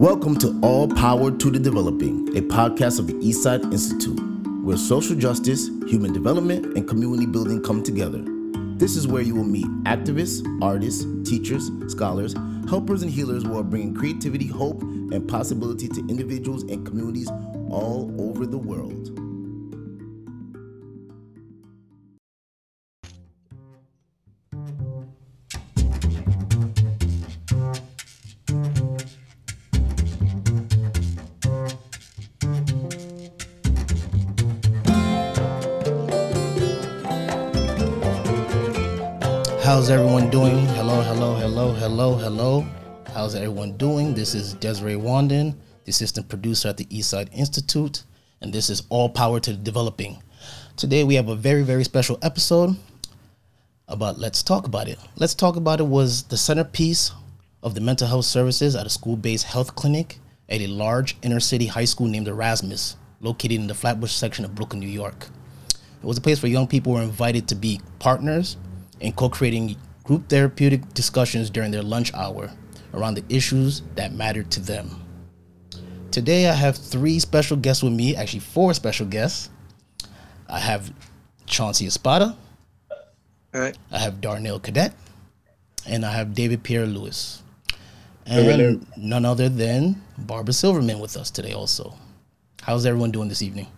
Welcome to All Power to the Developing, a podcast of the Eastside Institute, where social justice, human development, and community building come together. This is where you will meet activists, artists, teachers, scholars, helpers, and healers who are bringing creativity, hope, and possibility to individuals and communities all over the world. Doing? Hello, hello, hello, hello, hello. How's everyone doing? This is Desiree Wanden, the assistant producer at the Eastside Institute, and this is All Power to Developing. Today we have a very, very special episode about Let's Talk About It. Let's Talk About It was the centerpiece of the mental health services at a school based health clinic at a large inner city high school named Erasmus, located in the Flatbush section of Brooklyn, New York. It was a place where young people were invited to be partners in co-creating group therapeutic discussions during their lunch hour around the issues that mattered to them. Today I have three special guests with me, actually four special guests. I have Chauncey Espada. All right. I have Darnell Cadet, and I have David Pierre Lewis. Hello. And none other than Barbara Silverman with us today also. How's everyone doing this evening?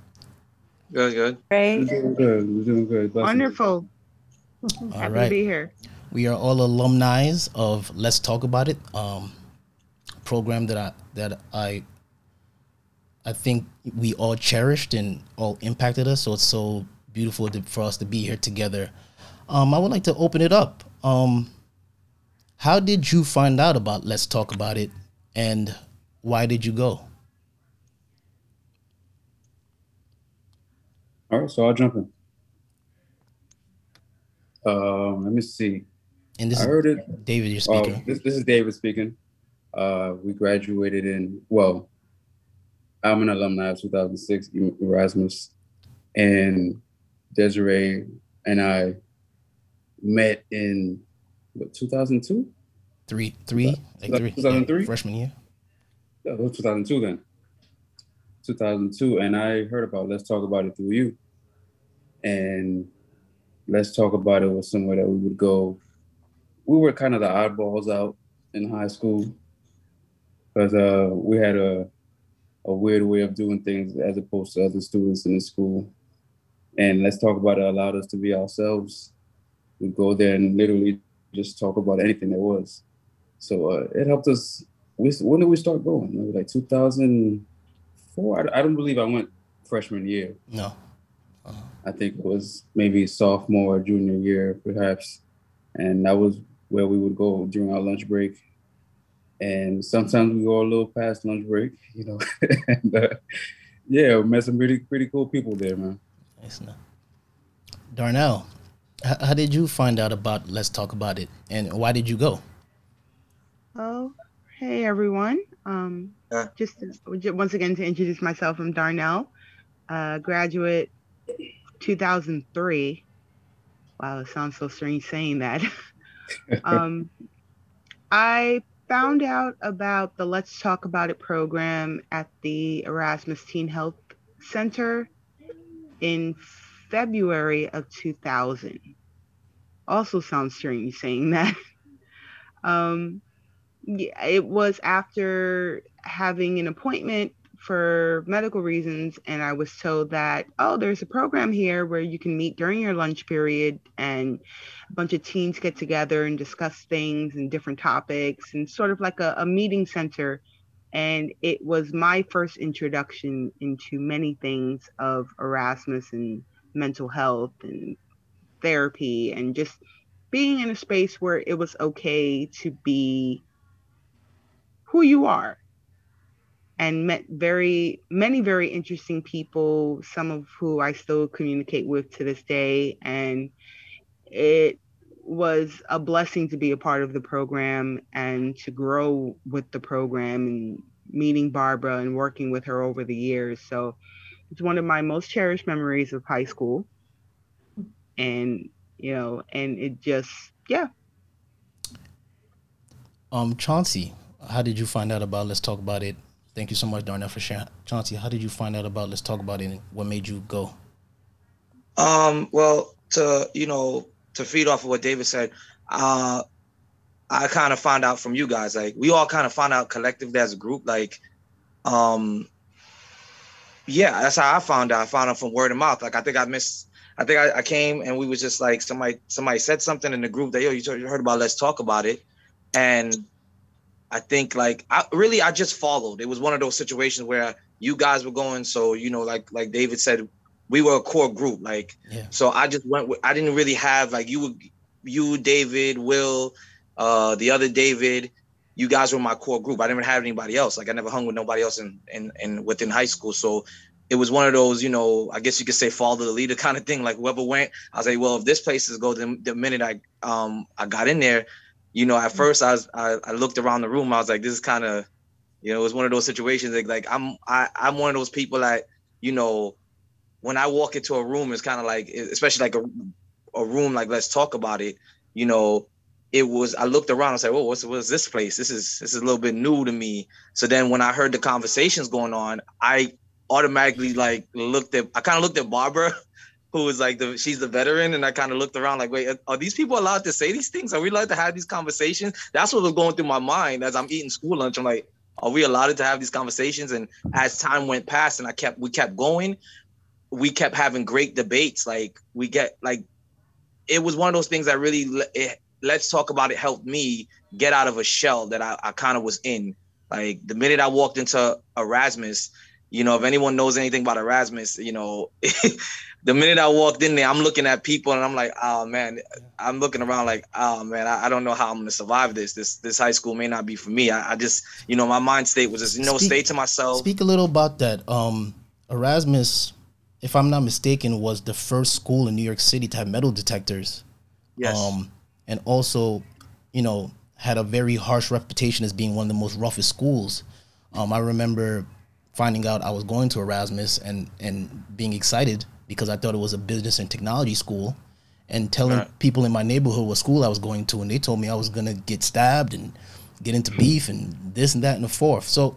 Good, good. We're Great. doing good. We're doing good. Blessings. Wonderful. All Happy right. to be here. We are all alumni of Let's Talk About It, um, program that I that I I think we all cherished and all impacted us. So it's so beautiful to, for us to be here together. Um, I would like to open it up. Um, how did you find out about Let's Talk About It, and why did you go? All right, so I'll jump in. Um, let me see. And this I is heard it. David, you're Oh, speaking. this, this is David speaking. Uh, we graduated in well, I'm an alumni of 2006 Erasmus, and Desiree and I met in what 2002. three, three, like three, 2003? yeah, freshman year. Yeah, it was 2002 then. 2002, and I heard about Let's Talk About It through you. And Let's Talk About It was somewhere that we would go. We were kind of the oddballs out in high school because uh, we had a, a weird way of doing things as opposed to other students in the school. And Let's Talk About It allowed us to be ourselves. We'd go there and literally just talk about anything there was. So uh, it helped us we, when did we start going? It was like 2004. I, I don't believe I went freshman year. No, I think it was maybe sophomore, junior year, perhaps. And that was where we would go during our lunch break. And sometimes we go a little past lunch break, you know. and, uh, yeah, we met some pretty pretty cool people there, man. Nice enough. Darnell, h- how did you find out about Let's Talk About It, and why did you go? Oh, hey everyone. Um, Yeah. just to- once again to introduce myself, I'm Darnell, uh, graduate 2003. Wow, it sounds so strange saying that. um, I found out about the Let's Talk About It program at the Erasmus Teen Health Center in February of 2000. Also sounds strange saying that. um, yeah, it was after having an appointment for medical reasons, and I was told that, oh, there's a program here where you can meet during your lunch period, and a bunch of teens get together and discuss things and different topics, and sort of like a, a meeting center. And it was my first introduction into many things of Erasmus and mental health and therapy, and just being in a space where it was okay to be who you are and met very many very interesting people some of who i still communicate with to this day and it was a blessing to be a part of the program and to grow with the program and meeting barbara and working with her over the years so it's one of my most cherished memories of high school and you know and it just yeah Um, Chauncey, how did you find out about Let's Talk About It? Thank you so much, Darnell, for sharing. Chauncey, how did you find out about Let's Talk About It and what made you go? Um, well, to you know, to feed off of what David said, uh, I kind of found out from you guys. Like we all kind of found out collectively as a group. Like, um, yeah, that's how I found out. I found out from word of mouth. Like I think I missed. I think I, I came and we was just like somebody somebody said something in the group that yo you heard about let's talk about it, and I think like I really I just followed. It was one of those situations where you guys were going, so you know like like David said, we were a core group. Like Yeah. so I just went with I didn't really have like you you David Will, uh the other David. You guys were my core group. I didn't have anybody else. Like I never hung with nobody else in in, in within high school. So it was one of those, you know, I guess you could say follow the leader kind of thing. Like whoever went, I was like, well, if this place is go, the, the minute I um I got in there, you know, at first I was I, I looked around the room. I was like, this is kind of, you know, it was one of those situations like like I'm I I'm one of those people that you know, when I walk into a room, it's kind of like especially like a a room like let's talk about it. You know, it was I looked around and said, "Well, what's what's this place? This is this is a little bit new to me." So then when I heard the conversations going on, I automatically like looked at I kind of looked at Barbara, who was like the she's the veteran, and I kind of looked around like, wait, are these people allowed to say these things? Are we allowed to have these conversations? That's what was going through my mind as I'm eating school lunch. I'm like, are we allowed to have these conversations? And as time went past, and I kept we kept going, we kept having great debates. Like we get like it was one of those things that really it, let's talk about it helped me get out of a shell that I, I kind of was in. Like the minute I walked into Erasmus, you know, if anyone knows anything about Erasmus, you know, the minute I walked in there, I'm looking at people and I'm like, oh man, I'm looking around like, oh man, I, I don't know how I'm gonna survive this. This this high school may not be for me. I, I just, you know, my mind state was just, you know, Speak- stay to myself. Speak a little about that. Um, Erasmus, if I'm not mistaken, was the first school in New York City to have metal detectors. Yes. Um, and also, you know, had a very harsh reputation as being one of the most roughest schools. Um, I remember finding out I was going to Erasmus and and being excited because I thought it was a business and technology school, and telling Right. people in my neighborhood what school I was going to, and they told me I was gonna get stabbed and get into beef and this and that and the fourth. So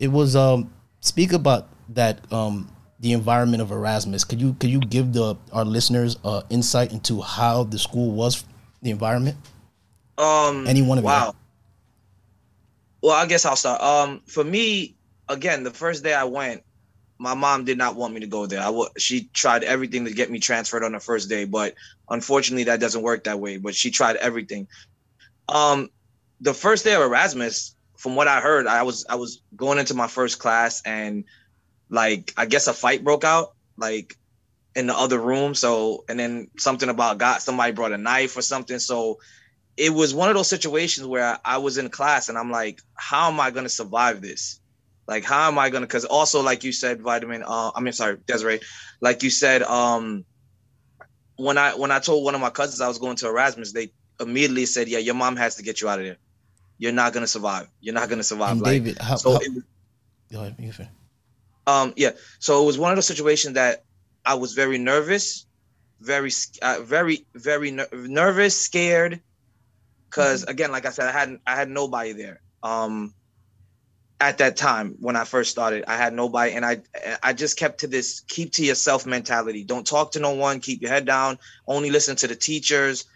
it was um speak about that um the environment of Erasmus. Could you could you give the our listeners uh insight into how the school was the environment? Um, Any one of you. wow. Well, I guess I'll start. Um, for me, again, the first day I went, my mom did not want me to go there. I wa- she tried everything to get me transferred on the first day, but unfortunately, that doesn't work that way. But she tried everything. Um, the first day of Erasmus, from what I heard, I was I was going into my first class, and like I guess a fight broke out, like in the other room. So, and then something about God, somebody brought a knife or something. So it was one of those situations where I was in class and I'm like, how am I going to survive this? Like, how am I going to, cause also like you said, vitamin, uh, I mean, sorry, Desiree, like you said, um, when I, when I told one of my cousins I was going to Erasmus, they immediately said, yeah, your mom has to get you out of there. You're not going to survive. You're not going to survive. And like, David, how, so how- it um, yeah. So it was one of those situations that I was very nervous, very, uh, very, very ner- nervous, scared, because again, like I said, I hadn't, I had nobody there. Um, at that time when I first started, I had nobody, and I, I just kept to this keep to yourself mentality. Don't talk to no one. Keep your head down. Only listen to the teachers,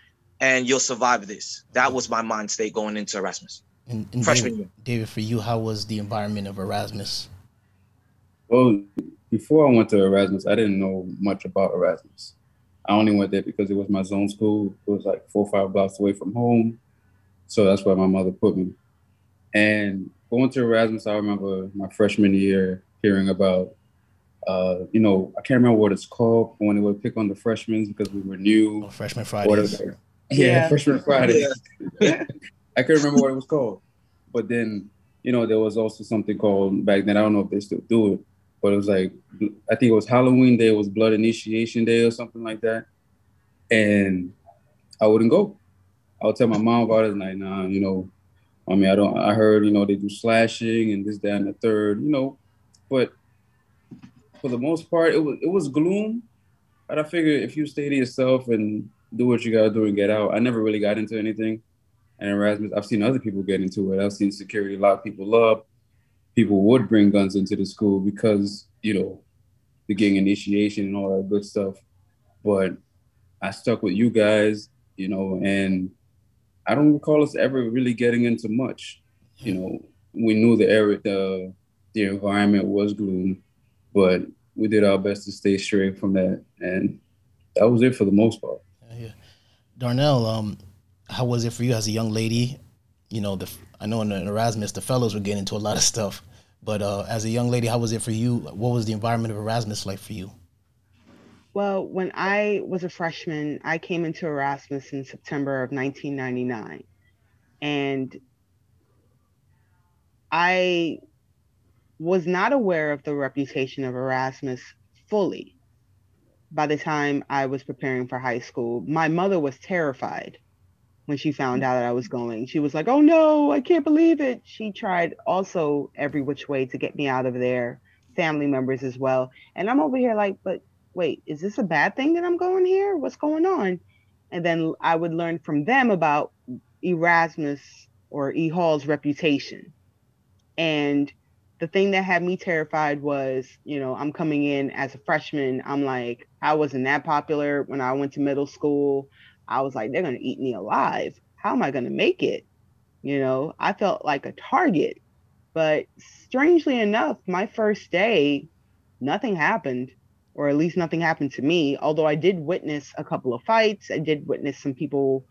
and you'll survive this. That was my mind state going into Erasmus. And, and Freshman David, year. David, for you, how was the environment of Erasmus? Well, before I went to Erasmus, I didn't know much about Erasmus. I only went there because it was my zone school. It was like four or five blocks away from home. So that's where my mother put me. And going to Erasmus, I remember my freshman year hearing about, uh, you know, I can't remember what it's called when they would pick on the freshmen because we were new. Oh, freshman or Fridays. whatever. Yeah, Yeah. freshman Friday. I can't remember what it was called. But then, you know, there was also something called back then. I don't know if they still do it, but it was like I think it was Halloween Day. It was Blood Initiation Day or something like that. And I wouldn't go. I would tell my mom about it, and like, nah, you know, I mean, I don't. I heard, you know, they do slashing and this, that, and the third, you know, but for the most part, it was it was gloom. But I figured if you stay to yourself and do what you gotta do and get out, I never really got into anything. And Erasmus, I've seen other people get into it. I've seen security lock people up. People would bring guns into the school because, you know, the gang initiation and all that good stuff. But I stuck with you guys, you know, and I don't recall us ever really getting into much. You know, we knew the area, the the environment was gloom, but we did our best to stay straight from that, and that was it for the most part. Yeah. Darnell, um, how was it for you as a young lady? You know, the I know in, the, Erasmus the fellows were getting into a lot of stuff, but uh, as a young lady, how was it for you? What was the environment of Erasmus like for you? Well, when I was a freshman, I came into Erasmus in September of 1999. And I was not aware of the reputation of Erasmus fully by the time I was preparing for high school. My mother was terrified when she found mm-hmm. out that I was going. She was like, "Oh no, I can't believe it." She tried also every which way to get me out of there, family members as well. And I'm over here like, "But wait, is this a bad thing that I'm going here? What's going on?" And then I would learn from them about Erasmus or E Hall's reputation. And the thing that had me terrified was, you know, I'm coming in as a freshman. I'm like, I wasn't that popular when I went to middle school. I was like, they're going to eat me alive. How am I going to make it? You know, I felt like a target. But strangely enough, my first day, nothing happened, or at least nothing happened to me. Although I did witness a couple of fights, I did witness some people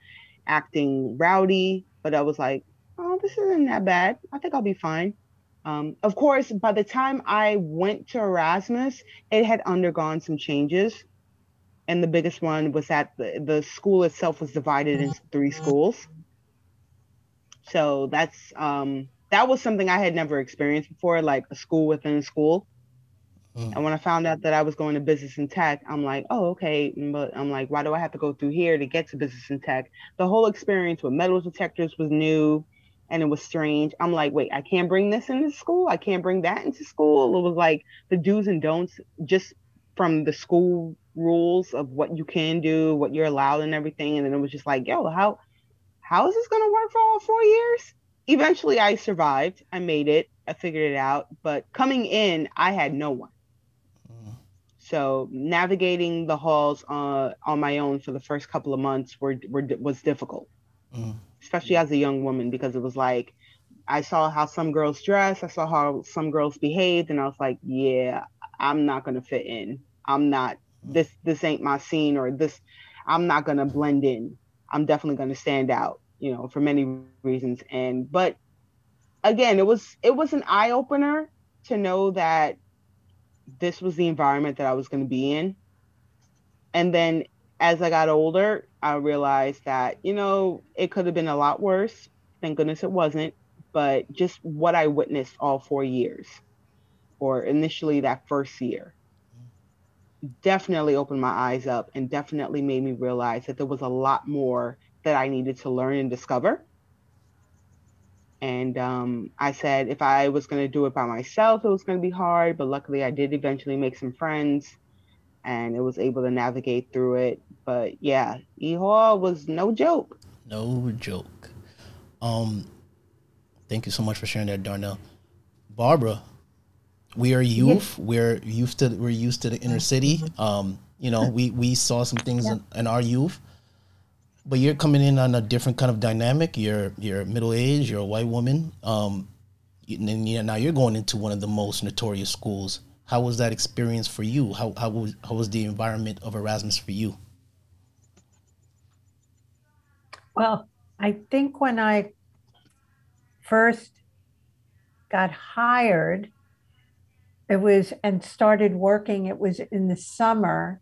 acting rowdy, but I was like, oh, this isn't that bad. I think I'll be fine. Um, of course, by the time I went to Erasmus, it had undergone some changes. And the biggest one was that the, the school itself was divided into three schools. So that's um, that was something I had never experienced before, like a school within a school. Mm. And when I found out that I was going to business and tech, I'm like, oh, okay. But I'm like, why do I have to go through here to get to business and tech? The whole experience with metal detectors was new and it was strange. I'm like, wait, I can't bring this into school. I can't bring that into school. It was like the do's and don'ts just from the school rules of what you can do, what you're allowed and everything. And then it was just like, yo, how how is this gonna work for all four years? Eventually I survived. I made it. I figured it out. But coming in, I had no one. So navigating the halls uh, on my own for the first couple of months were, were was difficult. Mm especially as a young woman, because it was like I saw how some girls dress, I saw how some girls behaved, and I was like, yeah, I'm not gonna fit in. I'm not this this ain't my scene or this I'm not gonna blend in. I'm definitely gonna stand out, you know, for many reasons. And but again, it was it was an eye opener to know that this was the environment that I was gonna be in. And then as I got older, I realized that, you know, it could have been a lot worse. Thank goodness it wasn't. But just what I witnessed all four years, or initially that first year, definitely opened my eyes up and definitely made me realize that there was a lot more that I needed to learn and discover. And um, I said if I was going to do it by myself, it was going to be hard. But luckily, I did eventually make some friends and it was able to navigate through it. But yeah, E Hall was no joke. No joke. Um, thank you so much for sharing that, Darnell. Barbara, we are youth. Yeah. We're used to we're used to the inner city. Um, you know, we we saw some things yeah. in, in, our youth, but you're coming in on a different kind of dynamic. You're you're middle age. You're a white woman. Um, and you, now you're going into one of the most notorious schools how was that experience for you? How how was how was the environment of Erasmus for you? Well, I think when I first got hired, it was and started working, it was in the summer,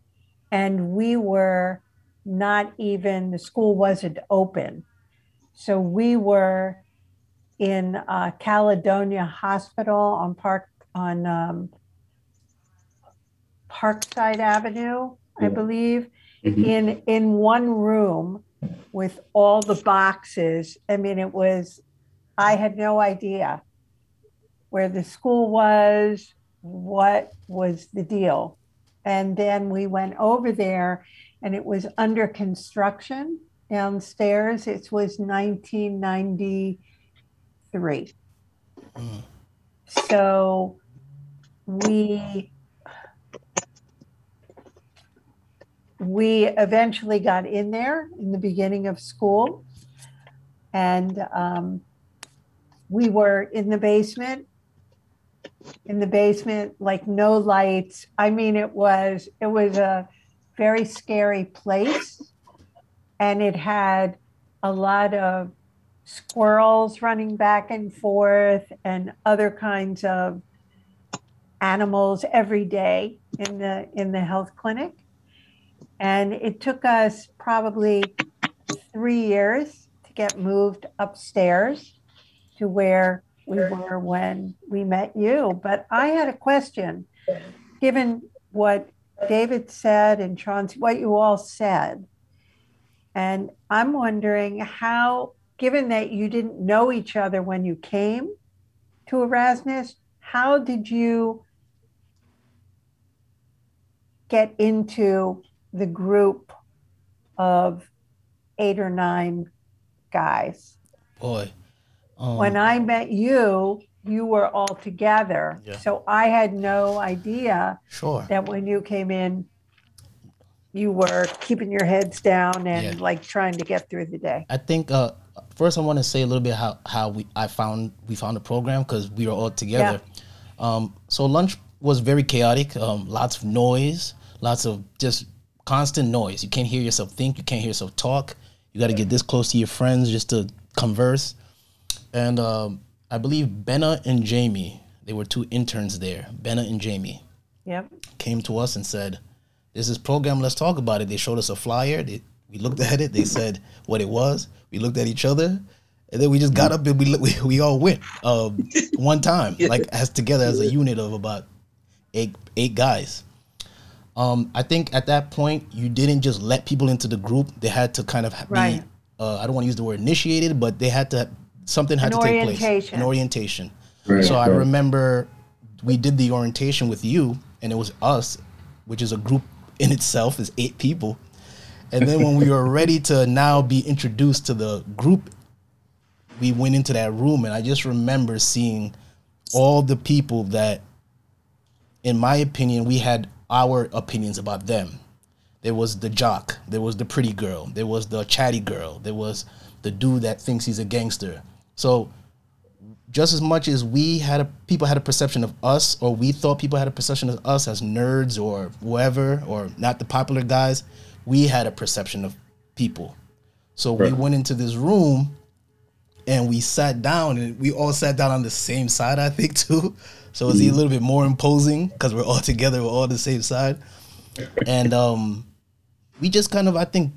and we were not even the school wasn't open. So we were in uh, Caledonia Hospital on Park on um, Parkside Avenue, I believe, mm-hmm. in in one room with all the boxes. I mean, it was I had no idea where the school was, what was the deal. And then we went over there and it was under construction downstairs. It was 1993. Mm. So we we eventually got in there in the beginning of school and um, we were in the basement in the basement like no lights. I mean it was it was a very scary place and it had a lot of squirrels running back and forth and other kinds of animals every day in the in the health clinic. And it took us probably three years to get moved upstairs to where we were when we met you. But I had a question, given what David said and Chauncey, what you all said. And I'm wondering how, given that you didn't know each other when you came to Erasmus, how did you get into the group of eight or nine guys? Boy. Um, when I met you, you were all together. Yeah. So I had no idea sure. that when you came in, you were keeping your heads down and Yeah. like trying to get through the day. I think uh, first I want to say a little bit how how we I found we found the program because we were all together. Um, so lunch was very chaotic. Um, lots of noise, lots of just constant noise. You can't hear yourself think. You can't hear yourself talk. You got to get this close to your friends just to converse. And um, I believe Benna and Jamie, they were two interns there. Benna and Jamie Yep. came to us and said, "There's this program. Let's talk about it." They showed us a flyer. They, we looked at it. They said what it was. We looked at each other, and then we just got up and we we, we all went um, one time, like as together as a unit of about eight eight guys. Um, I think at that point you didn't just let people into the group. They had to kind of be. Right. Uh, I don't want to use the word initiated, but they had to something had An to take place. An orientation. Right, So I remember we did the orientation with you, and it was us, which is a group in itself, is eight people. And then when we were ready to now be introduced to the group, we went into that room, and I just remember seeing all the people that, in my opinion, we had our opinions about them. There was the jock, there was the pretty girl, there was the chatty girl, there was the dude that thinks he's a gangster. So just as much as we had a people had a perception of us or we thought people had a perception of us as nerds or whoever or not the popular guys we had a perception of people. So we went into this room and we sat down and we all sat down on the same side i think too. So it's a little bit more imposing because we're all together we're all on the same side. And um we just kind of i think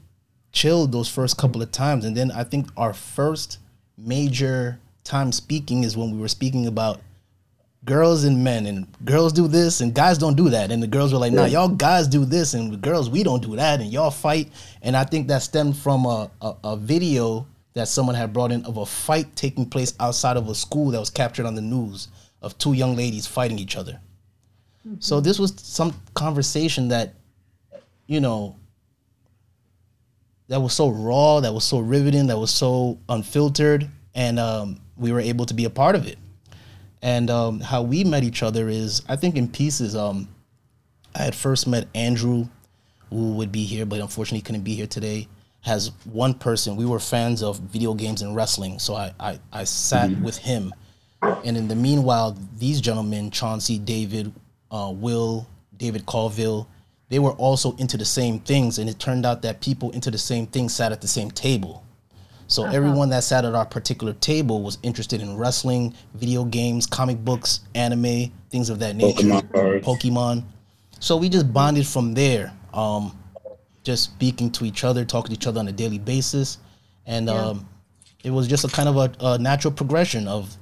chilled those first couple of times. And then i think our first major time speaking is when we were speaking about girls and men and girls do this and guys don't do that. And the girls were like nah y'all guys do this and the girls we don't do that and y'all fight. And i think that stemmed from a, a, a video that someone had brought in of a fight taking place outside of a school that was captured on the news of two young ladies fighting each other. Mm-hmm. So this was some conversation that you know that was so raw, that was so riveting, that was so unfiltered, and um, we were able to be a part of it. And um, how we met each other is, I think, in pieces. Um, I had first met Andrew, who would be here, but unfortunately couldn't be here today. Has one person. We were fans of video games and wrestling, so I I, I sat with him. And in the meanwhile, these gentlemen, Chauncey, David, uh, Will, David Colville, they were also into the same things. And it turned out that people into the same things sat at the same table. So everyone that sat at our particular table was interested in wrestling, video games, comic books, anime, things of that nature. Pokemon. Pokemon. So we just bonded from there. Um, just speaking to each other, talking to each other on a daily basis, and um, it was just a kind of a, a natural progression of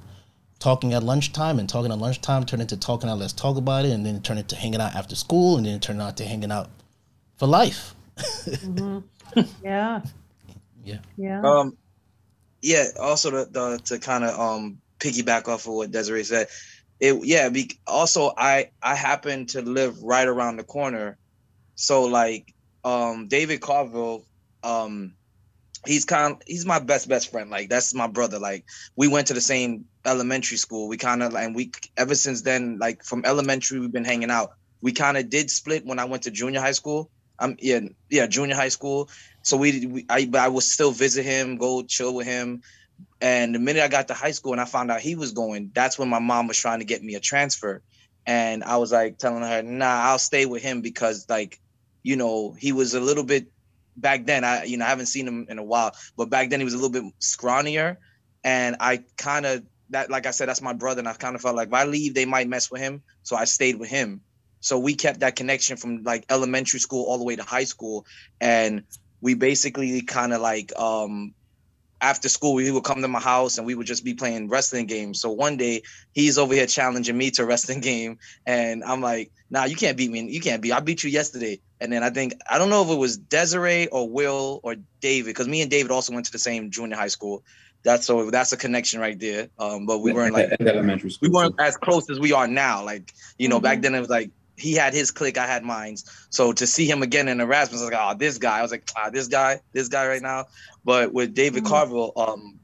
talking at lunchtime and talking at lunchtime turned into talking at let's talk about it, and then it turned into hanging out after school, and then it turned out to hanging out for life. Yeah. Yeah. Yeah. Um, yeah. Also, to, the, to kind of um piggyback off of what Desiree said, it yeah. Be, also, I I happen to live right around the corner, so like um David Carville, um, he's kind he's my best best friend like that's my brother like we went to the same elementary school we kind of and we ever since then like from elementary we've been hanging out. We kind of did split when i went to junior high school. Um yeah yeah junior high school. So we, we i but i would still visit him go chill with him. And the minute i got to high school and i found out he was going that's when my mom was trying to get me a transfer. And i was like telling her nah i'll stay with him because like you know he was a little bit back then I you know I haven't seen him in a while, but back then he was a little bit scrawnier, and I kind of that like I said that's my brother, and I kind of felt like if I leave they might mess with him, so I stayed with him. So we kept that connection from like elementary school all the way to high school, and we basically kind of like um after school he would come to my house and we would just be playing wrestling games. So one day he's over here challenging me to a wrestling game and i'm like nah you can't beat me. You can't beat i beat you yesterday. And then i think i don't know if it was desiree or will or david because me and david also went to the same junior high school that's so that's a connection right there um but we weren't like elementary school. we weren't as close as we are now like you know mm-hmm. back then it was like he had his clique, I had mine's. So to see him again in Erasmus, I was like, oh, this guy. I was like, ah, this guy, this guy right now. But with David mm-hmm. Carville, um,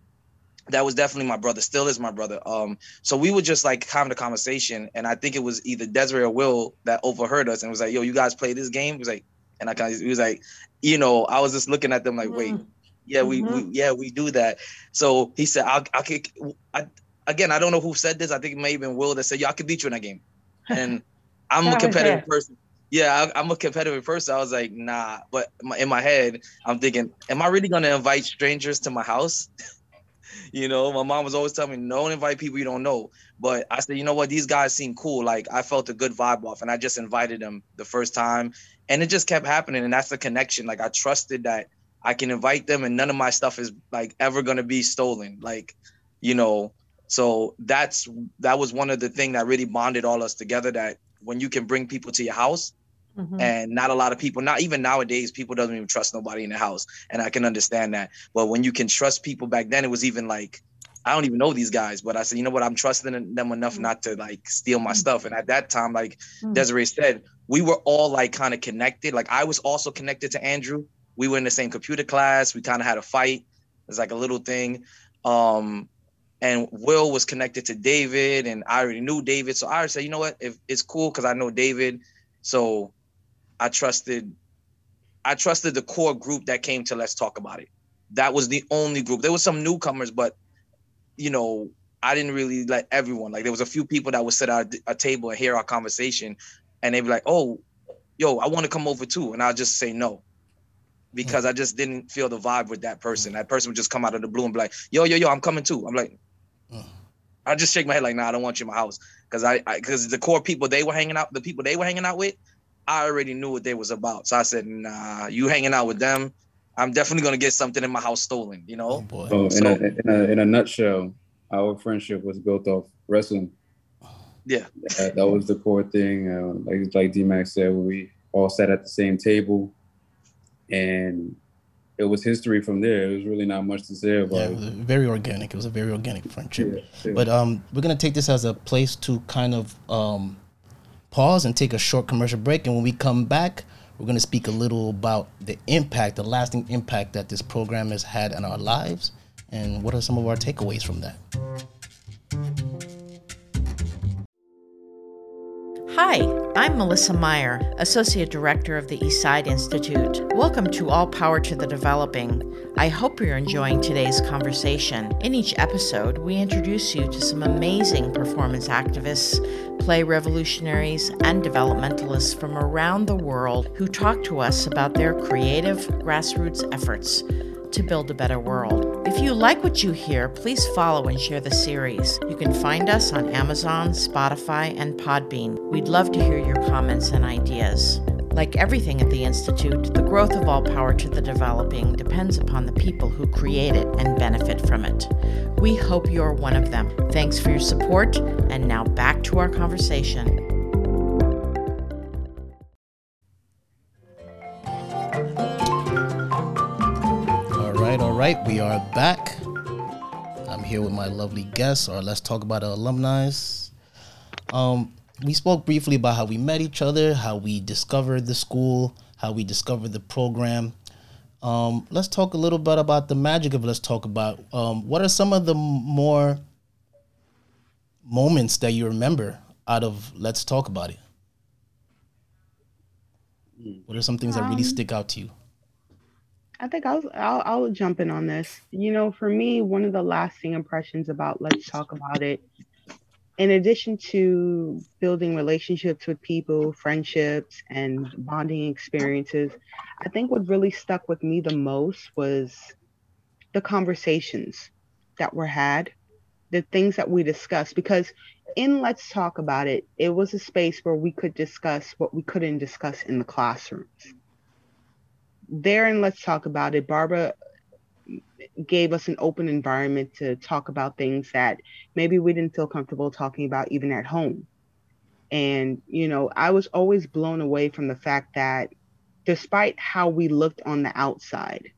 that was definitely my brother. Still is my brother. Um, so we would just like having a conversation, and I think it was either Desiree or Will that overheard us and was like, "Yo, you guys play this game?" He was like, and I kind of he was like, you know, I was just looking at them like, wait, mm-hmm. Yeah, we, mm-hmm. we, yeah, we do that. So he said, "I'll, I'll kick." I, again, I don't know who said this. I think it may have been Will that said, "Yo, I could beat you in that game," and I'm a competitive person. Yeah, I, am a competitive person. I was like, nah. But in my head, I'm thinking, am I really gonna invite strangers to my house? you know, my mom was always telling me, don't invite people you don't know. But I said, you know what, these guys seem cool. Like I felt a good vibe off, and I just invited them the first time, and it just kept happening. And that's the connection. Like I trusted that I can invite them, and none of my stuff is like ever gonna be stolen. Like, you know, so that's that was one of the thing that really bonded all us together. That when you can bring people to your house mm-hmm. and not a lot of people not even nowadays people doesn't even trust nobody in the house and i can understand that but when you can trust people back then it was even like i don't even know these guys but i said you know what i'm trusting them enough mm-hmm. not to like steal my mm-hmm. stuff and at that time like mm-hmm. desiree said we were all like kind of connected like i was also connected to andrew we were in the same computer class we kind of had a fight it's like a little thing um and Will was connected to David, and I already knew David. So I already said, you know what, if it's cool because I know David, so I trusted, I trusted the core group that came to Let's Talk About It. That was the only group. There was some newcomers, but you know, I didn't really let everyone. Like there was a few people that would sit at a table and hear our conversation, and they'd be like, "Oh, yo, I want to come over too," and I'll just say no because I just didn't feel the vibe with that person. That person would just come out of the blue and be like, "Yo, yo, yo, I'm coming too." I'm like, I just shake my head like, nah, I don't want you in my house because I because the core people they were hanging out, the people they were hanging out with, I already knew what they was about. So I said, nah, you hanging out with them, I'm definitely gonna get something in my house stolen. You know. Oh, so, in, a, in, a, in a nutshell, our friendship was built off wrestling. Yeah, that, that was the core thing. Uh, like like D Max said, we all sat at the same table, and it was history from there. It was really not much to say about yeah, it. very organic. It was a very organic friendship. Yeah, yeah. But um, we're gonna take this as a place to kind of um, pause and take a short commercial break. And when we come back, we're gonna speak a little about the impact, the lasting impact that this program has had on our lives, and what are some of our takeaways from that. Hi, I'm Melissa Meyer, Associate Director of the Eastside Institute. Welcome to All Power to the Developing. I hope you're enjoying today's conversation. In each episode, we introduce you to some amazing performance activists, play revolutionaries, and developmentalists from around the world who talk to us about their creative grassroots efforts to build a better world. If you like what you hear, please follow and share the series. You can find us on Amazon, Spotify, and Podbean. We'd love to hear your comments and ideas. Like everything at the Institute, the growth of all power to the developing depends upon the people who create it and benefit from it. We hope you're one of them. Thanks for your support, and now back to our conversation. Right, we are back. I'm here with my lovely guests, or let's talk about our alumni. Um, we spoke briefly about how we met each other, how we discovered the school, how we discovered the program. Um, let's talk a little bit about the magic of let's talk about. Um, what are some of the more moments that you remember out of let's talk about it? What are some things that really Um, stick out to you? I think I'll, I'll I'll jump in on this. You know, for me, one of the lasting impressions about Let's Talk About It, in addition to building relationships with people, friendships, and bonding experiences, I think what really stuck with me the most was the conversations that were had, the things that we discussed. Because in Let's Talk About It, it was a space where we could discuss what we couldn't discuss in the classrooms there and let's talk about it. Barbara gave us an open environment to talk about things that maybe we didn't feel comfortable talking about even at home. And you know i was always blown away from the fact that despite how we looked on the outside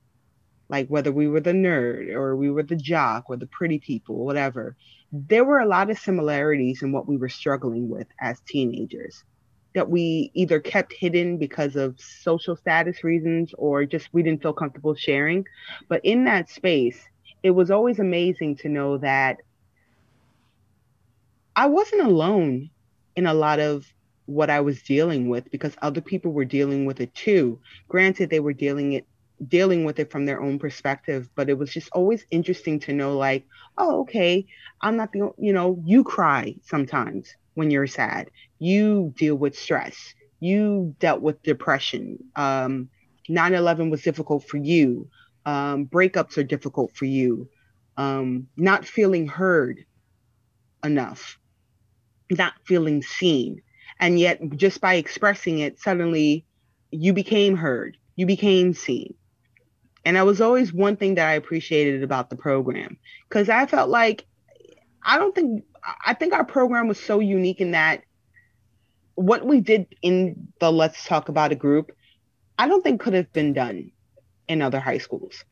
like whether we were the nerd or we were the jock or the pretty people whatever there were a lot of similarities in what we were struggling with as teenagers that we either kept hidden because of social status reasons or just we didn't feel comfortable sharing. But in that space, it was always amazing to know that I wasn't alone in a lot of what I was dealing with because other people were dealing with it too. Granted, they were dealing it dealing with it from their own perspective, but it was just always interesting to know like, oh, okay, I'm not the you know, you cry sometimes when you're sad. You deal with stress. You dealt with depression. Um, 9/11 was difficult for you. Um, breakups are difficult for you. Um, not feeling heard enough, not feeling seen, and yet just by expressing it, suddenly you became heard. You became seen. And that was always one thing that I appreciated about the program because I felt like I don't think I think our program was so unique in that what we did in the Let's Talk About a group, I don't think could have been done in other high schools.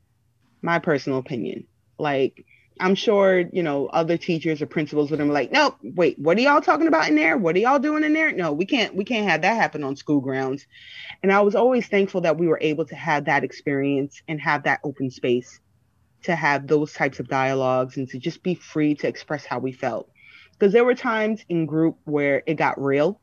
My personal opinion. Like, I'm sure, you know, other teachers or principals would have been like, no, wait, what are y'all talking about in there? What are y'all doing in there? No, we can't, we can't have that happen on school grounds. And I was always thankful that we were able to have that experience and have that open space to have those types of dialogues and to just be free to express how we felt. Because there were times in group where it got real.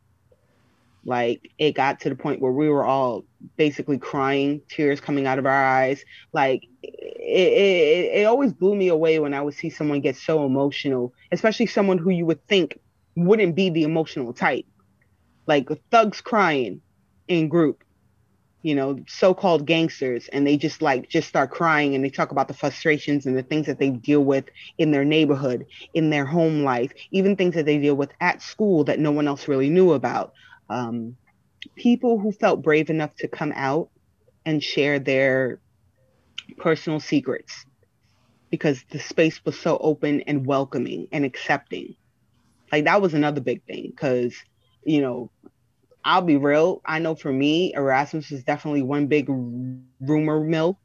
Like it got to the point where we were all basically crying tears coming out of our eyes. Like it, it, it always blew me away when i would see someone get so emotional especially someone who you would think wouldn't be the emotional type. Like thugs crying in group you know so-called gangsters and they just like just start crying and they talk about the frustrations and the things that they deal with in their neighborhood in their home life even things that they deal with at school that no one else really knew about. Um, people who felt brave enough to come out and share their personal secrets because the space was so open and welcoming and accepting. Like that was another big thing because you know I'll be real. I know for me, Erasmus is definitely one big rumor mill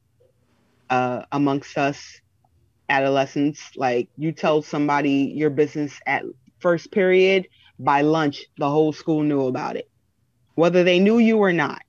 uh, amongst us adolescents. Like you tell somebody your business at first period, by lunch, the whole school knew about it, whether they knew you or not.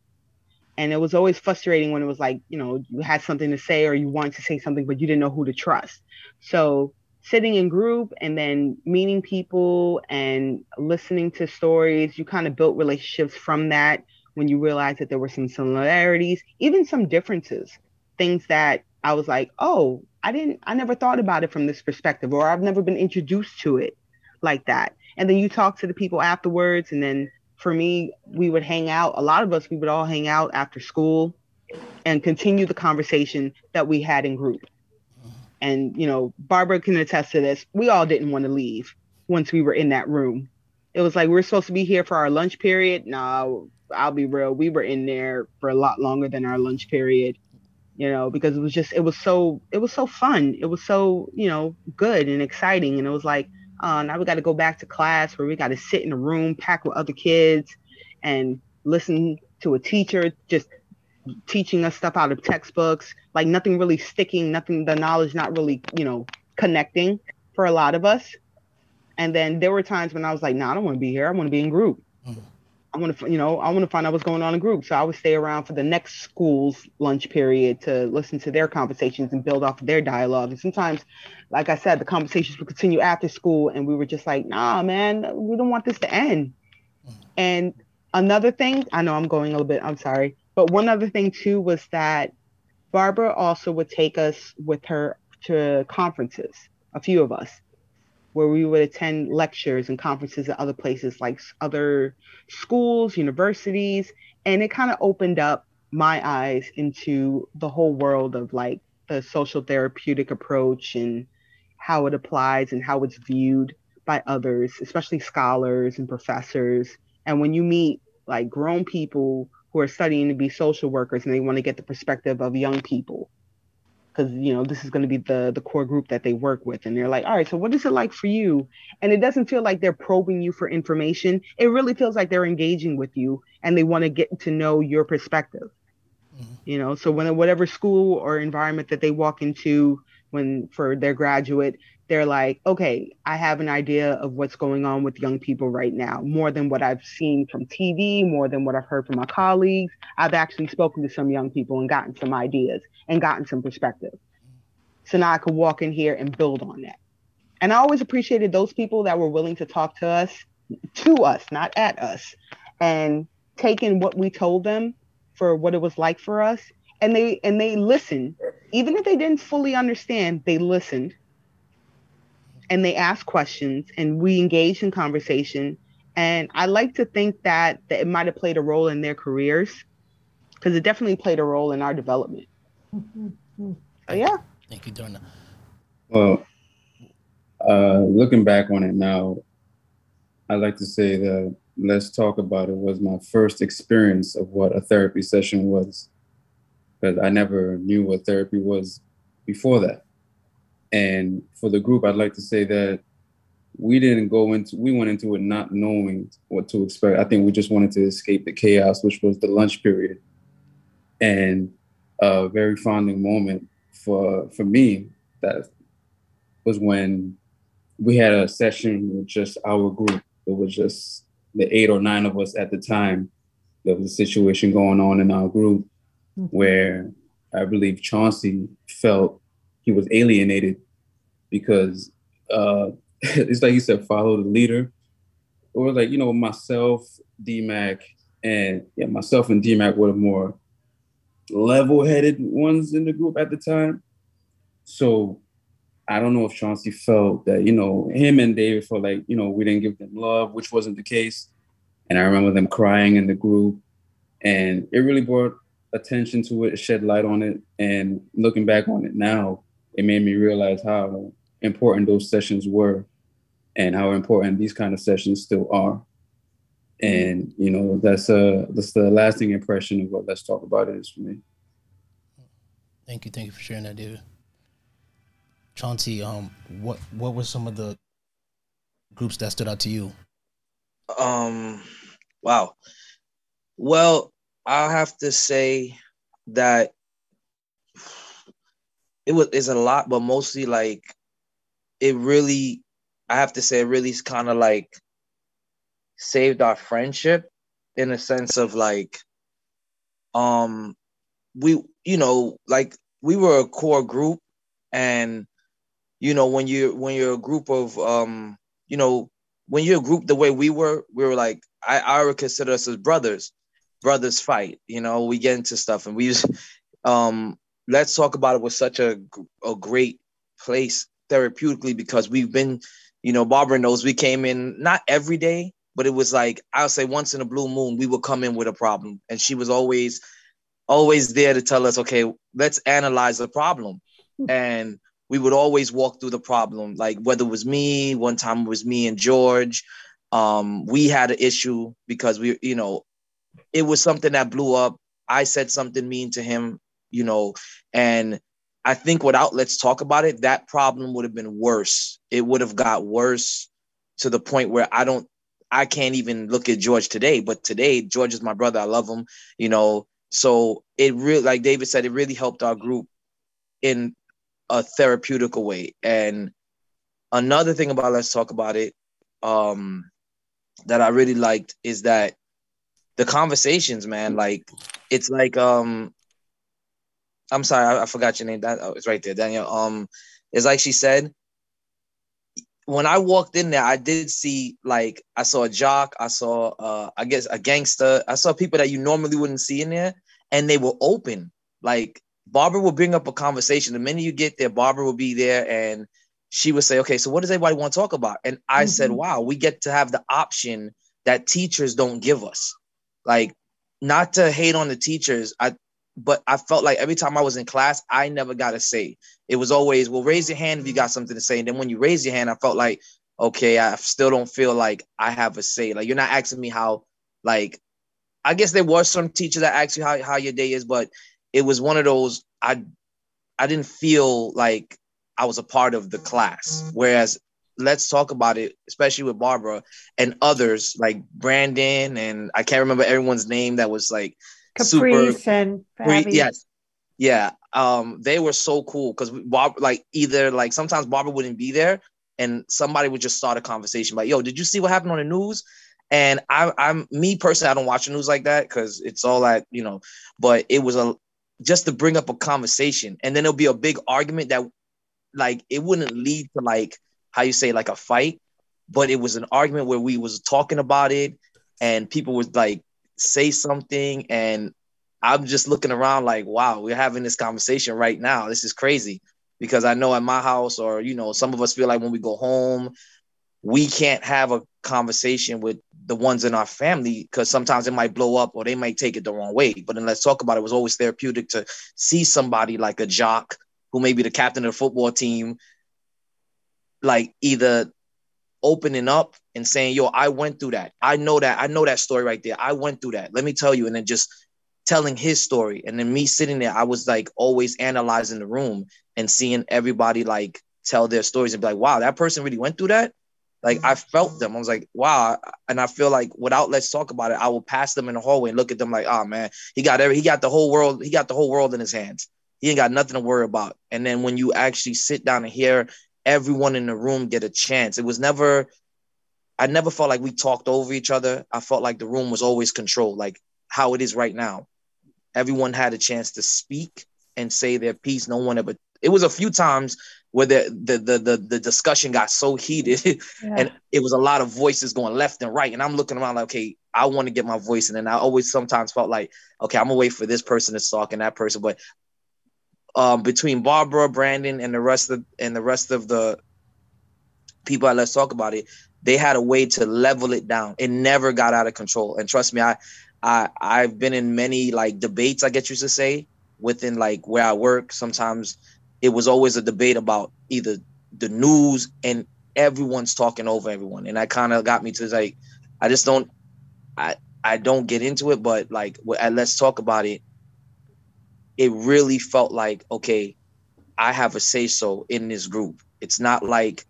And it was always frustrating when it was like, you know, you had something to say or you wanted to say something, but you didn't know who to trust. So sitting in group and then meeting people and listening to stories, you kind of built relationships from that when you realized that there were some similarities, even some differences, things that I was like, oh, I didn't, I never thought about it from this perspective, or I've never been introduced to it like that. And then you talk to the people afterwards. And then for me, we would hang out. A lot of us, we would all hang out after school and continue the conversation that we had in group and you know barbara can attest to this. We all didn't want to leave once we were in that room. It was like we are supposed to be here for our lunch period. No i'll be real. We were in there for a lot longer than our lunch period you know because it was just it was so it was so fun. It was so you know good and exciting. And it was like uh, now we got to go back to class where we got to sit in a room packed with other kids and listen to a teacher just teaching us stuff out of textbooks, like nothing really sticking, nothing, the knowledge not really, you know, connecting for a lot of us. And then there were times when I was like, no, nah, I don't want to be here. I want to be in group. Mm-hmm. I want to, you know, I want to find out what's going on in group. So I would stay around for the next school's lunch period to listen to their conversations and build off of their dialogue. And sometimes, like I said, the conversations would continue after school, and we were just like, nah, man, we don't want this to end. And another thing, I know I'm going a little bit, I'm sorry, but one other thing too was that Barbara also would take us with her to conferences, a few of us where we would attend lectures and conferences at other places like other schools, universities, and it kind of opened up my eyes into the whole world of like the social therapeutic approach and how it applies and how it's viewed by others, especially scholars and professors. And when you meet like grown people who are studying to be social workers and they want to get the perspective of young people. Because you know this is going to be the the core group that they work with and they're like all right so what is it like for you? And it doesn't feel like they're probing you for information. It really feels like they're engaging with you and they want to get to know your perspective. Mm-hmm. you know so when whatever school or environment that they walk into when for their graduate they're like okay i have an idea of what's going on with young people right now more than what i've seen from tv more than what i've heard from my colleagues. I've actually spoken to some young people and gotten some ideas and gotten some perspective. So now i could walk in here and build on that. And i always appreciated those people that were willing to talk to us to us not at us and taking what we told them for what it was like for us. And they and they listened. Even if they didn't fully understand they listened and they ask questions and we engage in conversation. And I like to think that, that it might have played a role in their careers because it definitely played a role in our development. Mm-hmm. So, yeah. Thank you, Donna. Well, uh, looking back on it now, I like to say that Let's Talk About It was my first experience of what a therapy session was. Because I never knew what therapy was before that. And for the group, I'd like to say that we didn't go into we went into it not knowing what to expect. I think we just wanted to escape the chaos, which was the lunch period. And a very founding moment for for me that was when we had a session with just our group. It was just the eight or nine of us at the time. There was a situation going on in our group mm-hmm. where I believe Chauncey felt he was alienated because uh, it's like you said, follow the leader. Or like, you know, myself, DMAC, and yeah, myself and DMAC were the more level-headed ones in the group at the time. So I don't know if Chauncey felt that, you know, him and David felt like, you know, we didn't give them love, which wasn't the case. And I remember them crying in the group. And it really brought attention to it, shed light on it. And looking back on it now, it made me realize how important those sessions were and how important these kind of sessions still are. And you know, that's uh that's the lasting impression of what Let's Talk About It is for me. Thank you, thank you for sharing that, David. Chauncey, um, what what were some of the groups that stood out to you? Um, wow. Well, I'll have to say that it was is a lot, but mostly like it really, I have to say, it really kind of like saved our friendship in a sense of like, um, we, you know, like we were a core group, and you know, when you when you're a group of, um, you know, when you're a group the way we were, we were like, I, I would consider us as brothers. Brothers fight, you know, we get into stuff, and we just, um, let's talk about it was such a a great place therapeutically because we've been, you know, Barbara knows we came in not every day, but it was like I'll say once in a blue moon we would come in with a problem, and she was always, always there to tell us, okay, let's analyze the problem, hmm. and we would always walk through the problem, like whether it was me, one time it was me and George. Um, we had an issue because we, you know, it was something that blew up. I said something mean to him, you know, and I think without let's talk about it, that problem would have been worse. It would have got worse to the point where I don't, I can't even look at George today. But today, George is my brother. I love him, you know. So it really, like David said, it really helped our group in a therapeutic way. And another thing about let's talk about it, um, that I really liked is that the conversations, man. Like it's like um, I'm sorry, I, I forgot your name. That oh, it's right there, Daniel. Um, it's like she said. When I walked in there, I did see like I saw a jock, I saw uh I guess a gangster, I saw people that you normally wouldn't see in there, and they were open. Like Barbara will bring up a conversation. The minute you get there, Barbara will be there and she would say, Okay, so what does everybody want to talk about? And I mm-hmm. said, Wow, we get to have the option that teachers don't give us. Like, not to hate on the teachers, I but I felt like every time I was in class, I never got a say. It was always, well, raise your hand if you got something to say. And then when you raise your hand, I felt like, okay, I still don't feel like I have a say. Like you're not asking me how, like, I guess there was some teachers that asked you how, how your day is, but it was one of those I I didn't feel like I was a part of the class. Whereas let's talk about it, especially with Barbara and others like Brandon and I can't remember everyone's name that was like Caprice super, and Fabi. yes, yeah. Um, they were so cool because Bob like either like sometimes Barbara wouldn't be there and somebody would just start a conversation like, "Yo, did you see what happened on the news?" And I, I'm me personally, I don't watch the news like that because it's all that you know. But it was a just to bring up a conversation, and then it'll be a big argument that like it wouldn't lead to like how you say like a fight, but it was an argument where we was talking about it, and people would like say something, and I'm just looking around like, wow, we're having this conversation right now. This is crazy because I know at my house, or you know, some of us feel like when we go home, we can't have a conversation with the ones in our family because sometimes it might blow up or they might take it the wrong way. But then let's talk about it. it was always therapeutic to see somebody like a jock who may be the captain of the football team, like either opening up and saying, "Yo, I went through that. I know that. I know that story right there. I went through that. Let me tell you." And then just telling his story, and then me sitting there, I was like always analyzing the room and seeing everybody like tell their stories and be like, "Wow, that person really went through that." Like I felt them. I was like, wow. And I feel like without let's talk about it, I will pass them in the hallway and look at them like, oh man, he got every he got the whole world, he got the whole world in his hands. He ain't got nothing to worry about. And then when you actually sit down and hear everyone in the room get a chance, it was never I never felt like we talked over each other. I felt like the room was always controlled, like how it is right now. Everyone had a chance to speak and say their piece. No one ever. It was a few times where the the the the, the discussion got so heated yeah. and it was a lot of voices going left and right and i'm looking around like okay i want to get my voice in and i always sometimes felt like okay i'm gonna wait for this person to talk and that person but um, between barbara brandon and the rest of and the rest of the people at let's talk about it they had a way to level it down. It never got out of control. And trust me i i i've been in many like debates i get you to say within like where i work. Sometimes it was always a debate about either the news and everyone's talking over everyone. And that kind of got me to like i just don't i i don't get into it but like let's talk about it it really felt like okay i have a say so in this group. It's not like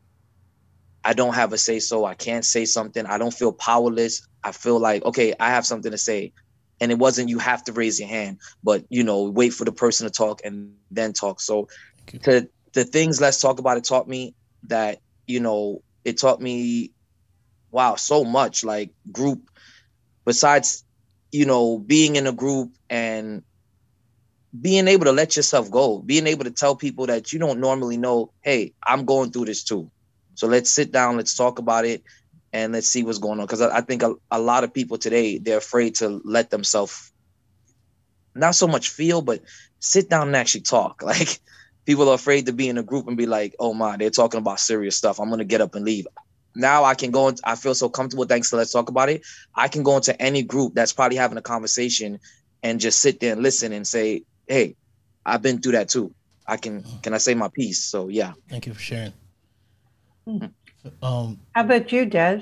i don't have a say so i can't say something. I don't feel powerless. I feel like okay i have something to say. And it wasn't you have to raise your hand but you know wait for the person to talk and then talk. So to the things let's talk about it taught me that you know it taught me wow so much like group. Besides you know being in a group and being able to let yourself go being able to tell people that you don't normally know hey i'm going through this too so let's sit down let's talk about it and let's see what's going on because I, I, think a, a lot of people today they're afraid to let themselves not so much feel but sit down and actually talk like people are afraid to be in a group and be like, oh my, they're talking about serious stuff. I'm gonna get up and leave. Now I can go and I feel so comfortable thanks to let's talk about it. I can go into any group that's probably having a conversation and just sit there and listen and say, Hey, I've been through that too. I can can I say my piece? So yeah. Thank you for sharing. Mm-hmm. Um how about you, Des?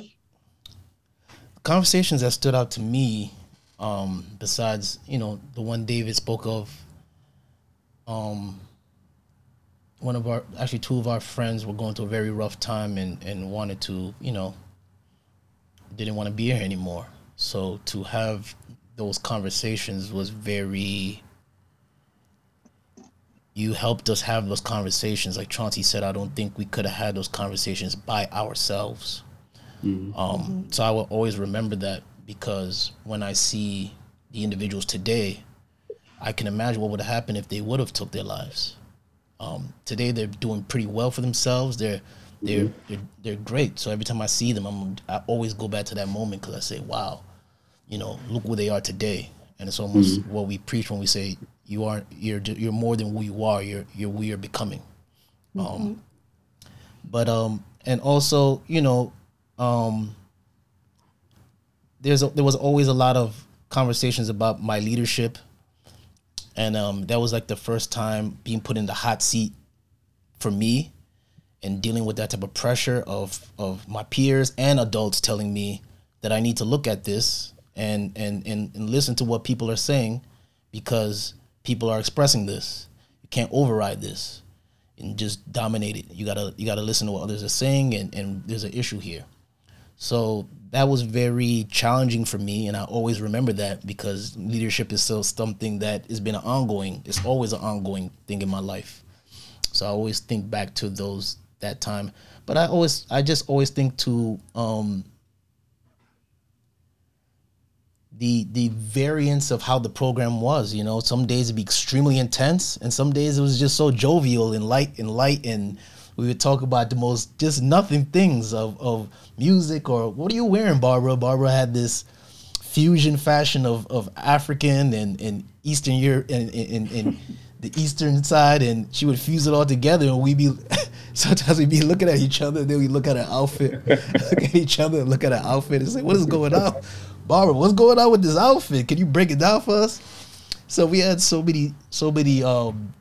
Conversations that stood out to me, um, besides, you know, the one David spoke of, um, one of our actually two of our friends were going through a very rough time and and wanted to you know didn't want to be here anymore so to have those conversations was very you helped us have those conversations like Chauncey said I don't think we could have had those conversations by ourselves mm-hmm. Um, so I will always remember that because when I see the individuals today, I can imagine what would have happened if they would have took their lives. Um, today they're doing pretty well for themselves. They're they're, Mhm. they're they're great. So every time I see them, I'm I always go back to that moment because I say, "Wow, you know, look where they are today." And it's almost what we preach when we say, "You are you're you're more than who you are. You're you're who you're becoming." Um, but um, and also, you know, um, there's a, there was always a lot of conversations about my leadership, and um, that was like the first time being put in the hot seat for me, and dealing with that type of pressure of of my peers and adults telling me that I need to look at this and and and, and listen to what people are saying, because people are expressing this. You can't override this and just dominate it. You gotta you gotta listen to what others are saying, and and there's an issue here. So that was very challenging for me, and I always remember that because leadership is still something that has been an ongoing. It's always an ongoing thing in my life. So I always think back to those that time, but I always I just always think to um, the the variance of how the program was. You know, some days it'd be extremely intense, and some days it was just so jovial and light and light, and we would talk about the most just nothing things of of music or what are you wearing, Barbara? Barbara had this fusion fashion of of African and and Eastern Europe and and, and the Eastern side, and she would fuse it all together, and we'd be. Sometimes we'd be looking at each other, and then we look at her outfit, look at each other, look at her outfit, and say, "What is going on, Barbara? What's going on with this outfit? Can you break it down for us?" So we had so many, so many um,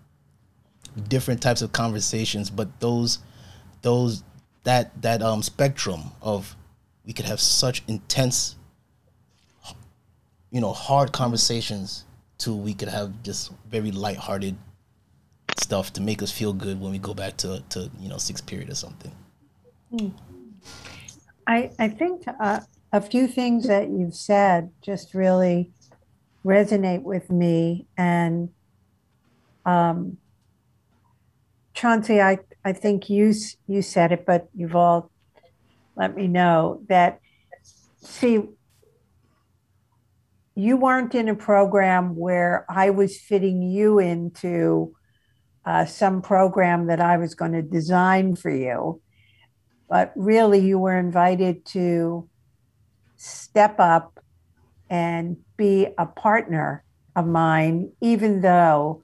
different types of conversations, but those, those, that that um spectrum of, we could have such intense, you know, hard conversations, to we could have just very lighthearted stuff to make us feel good when we go back to to you know sixth period or something. I, I think uh, a few things that you've said just really resonate with me. And um, Chauncey, I, I think you, you said it, but you've all let me know that, see, you weren't in a program where I was fitting you into uh, some program that I was going to design for you but really you were invited to step up and be a partner of mine, even though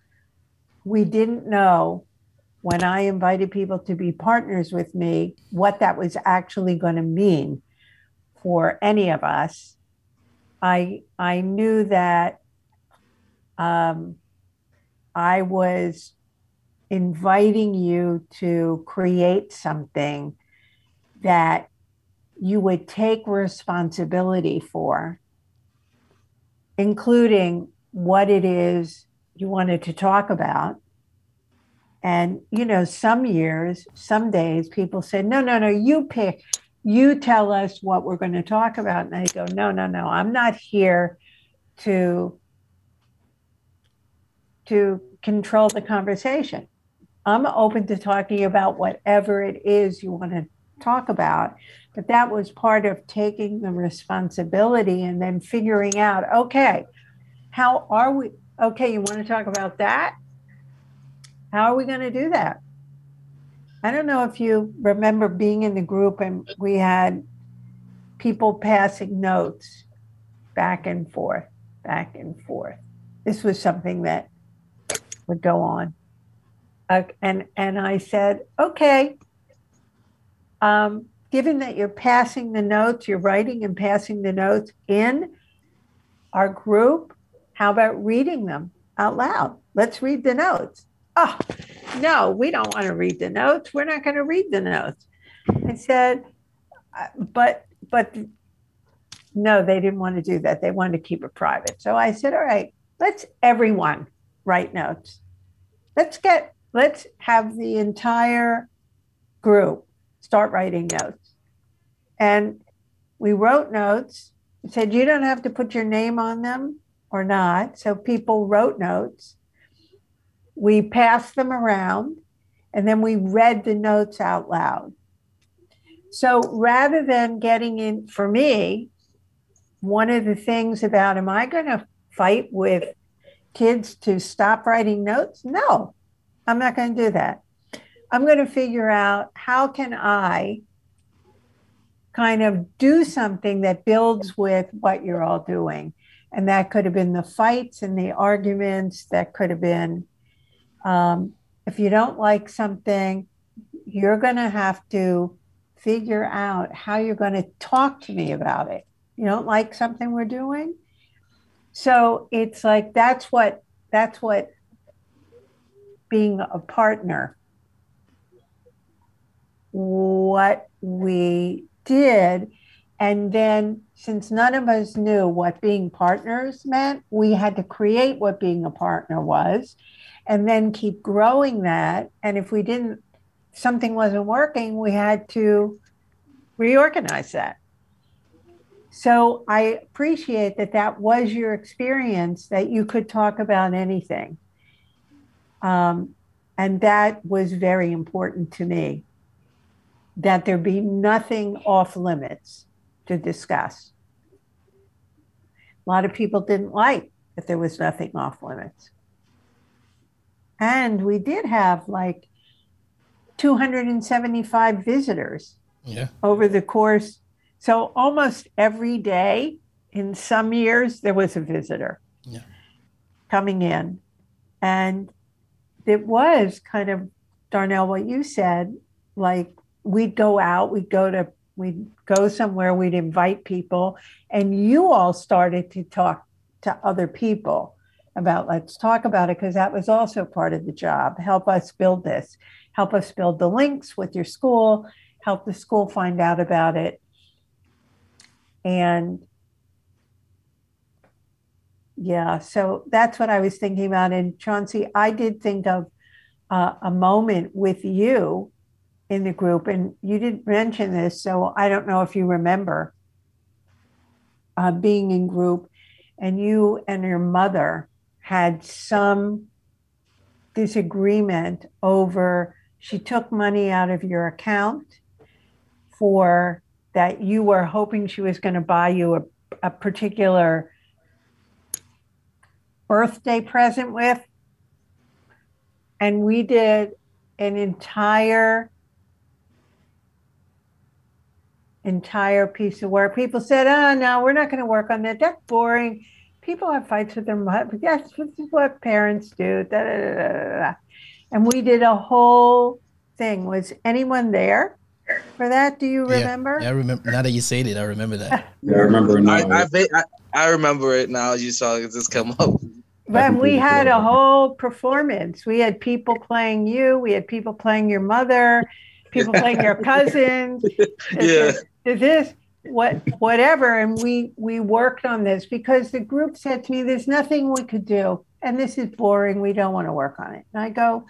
we didn't know when I invited people to be partners with me what that was actually going to mean for any of us. I I knew that um, I was inviting you to create something that you would take responsibility for, including what it is you wanted to talk about. And, you know, some years, some days, people say, no, no, no, you pick, you tell us what we're going to talk about. And I go, no, no, no, I'm not here to to control the conversation. I'm open to talking about whatever it is you want to talk about. But that was part of taking the responsibility and then figuring out okay, how are we? Okay, you want to talk about that? How are we going to do that? I don't know if you remember being in the group and we had people passing notes back and forth, back and forth. This was something that would go on. Uh, and and I said, okay, um, given that you're passing the notes, you're writing and passing the notes in our group, how about reading them out loud? Let's read the notes. Oh, no, we don't want to read the notes. We're not going to read the notes. I said, uh, but, but no, they didn't want to do that. They wanted to keep it private. So I said, all right, let's everyone write notes. Let's get, let's have the entire group start writing notes. And we wrote notes, said you don't have to put your name on them or not. So people wrote notes. We passed them around and then we read the notes out loud. So rather than getting in, for me, one of the things about am I going to fight with kids to stop writing notes? No, I'm not going to do that. I'm going to figure out how can I kind of do something that builds with what you're all doing. And that could have been the fights and the arguments. That could have been um, if you don't like something, you're going to have to figure out how you're going to talk to me about it. You don't like something we're doing? So it's like that's what that's what being a partner what we did. And then since none of us knew what being partners meant we had to create what being a partner was and then keep growing that. And if we didn't something wasn't working we had to reorganize that. So i appreciate that that was your experience that you could talk about anything. Um, and that was very important to me that there be nothing off limits to discuss. A lot of people didn't like that there was nothing off limits. And we did have like 275 visitors Yeah. over the course. So almost every day in some years, there was a visitor Yeah. coming in. And it was kind of, Darnell, what you said, like we'd go out, we'd go to, we'd go somewhere, we'd invite people, and you all started to talk to other people about let's talk about it because that was also part of the job. Help us build this, help us build the links with your school, help the school find out about it. And yeah, so that's what I was thinking about. And Chauncey, I did think of uh, a moment with you in the group, and you didn't mention this, so I don't know if you remember uh, being in group, and you and your mother had some disagreement over she took money out of your account for that you were hoping she was going to buy you a, a particular birthday present with. And we did an entire entire piece of work people said oh no we're not going to work on that that's boring people have fights with their mother Yes, this is what parents do da, da, da, da, da, da. and we did a whole thing was anyone there for that do you remember Yeah, I remember. Now that you say it, I remember that. Yeah, I remember now. I, I, I, I remember it now. as You saw this come up. When we had a whole performance, we had people playing you, we had people playing your mother, people playing your cousins. Yeah. This, this, what, whatever, and we we worked on this because the group said to me, "There's nothing we could do, and this is boring. We don't want to work on it." And I go,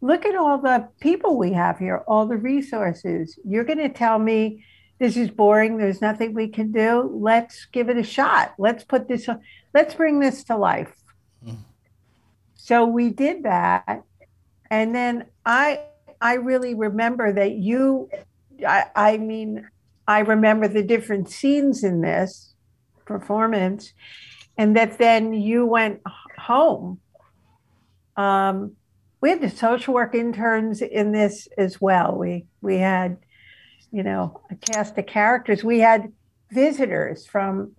"Look at all the people we have here, all the resources. You're going to tell me." This is boring. There's nothing we can do. Let's give it a shot. Let's put this, let's bring this to life. Mm. So we did that. And then I I really remember that you I, I mean, I remember the different scenes in this performance, and that then you went home. Um, we had the social work interns in this as well. We we had, you know, a cast of characters. We had visitors from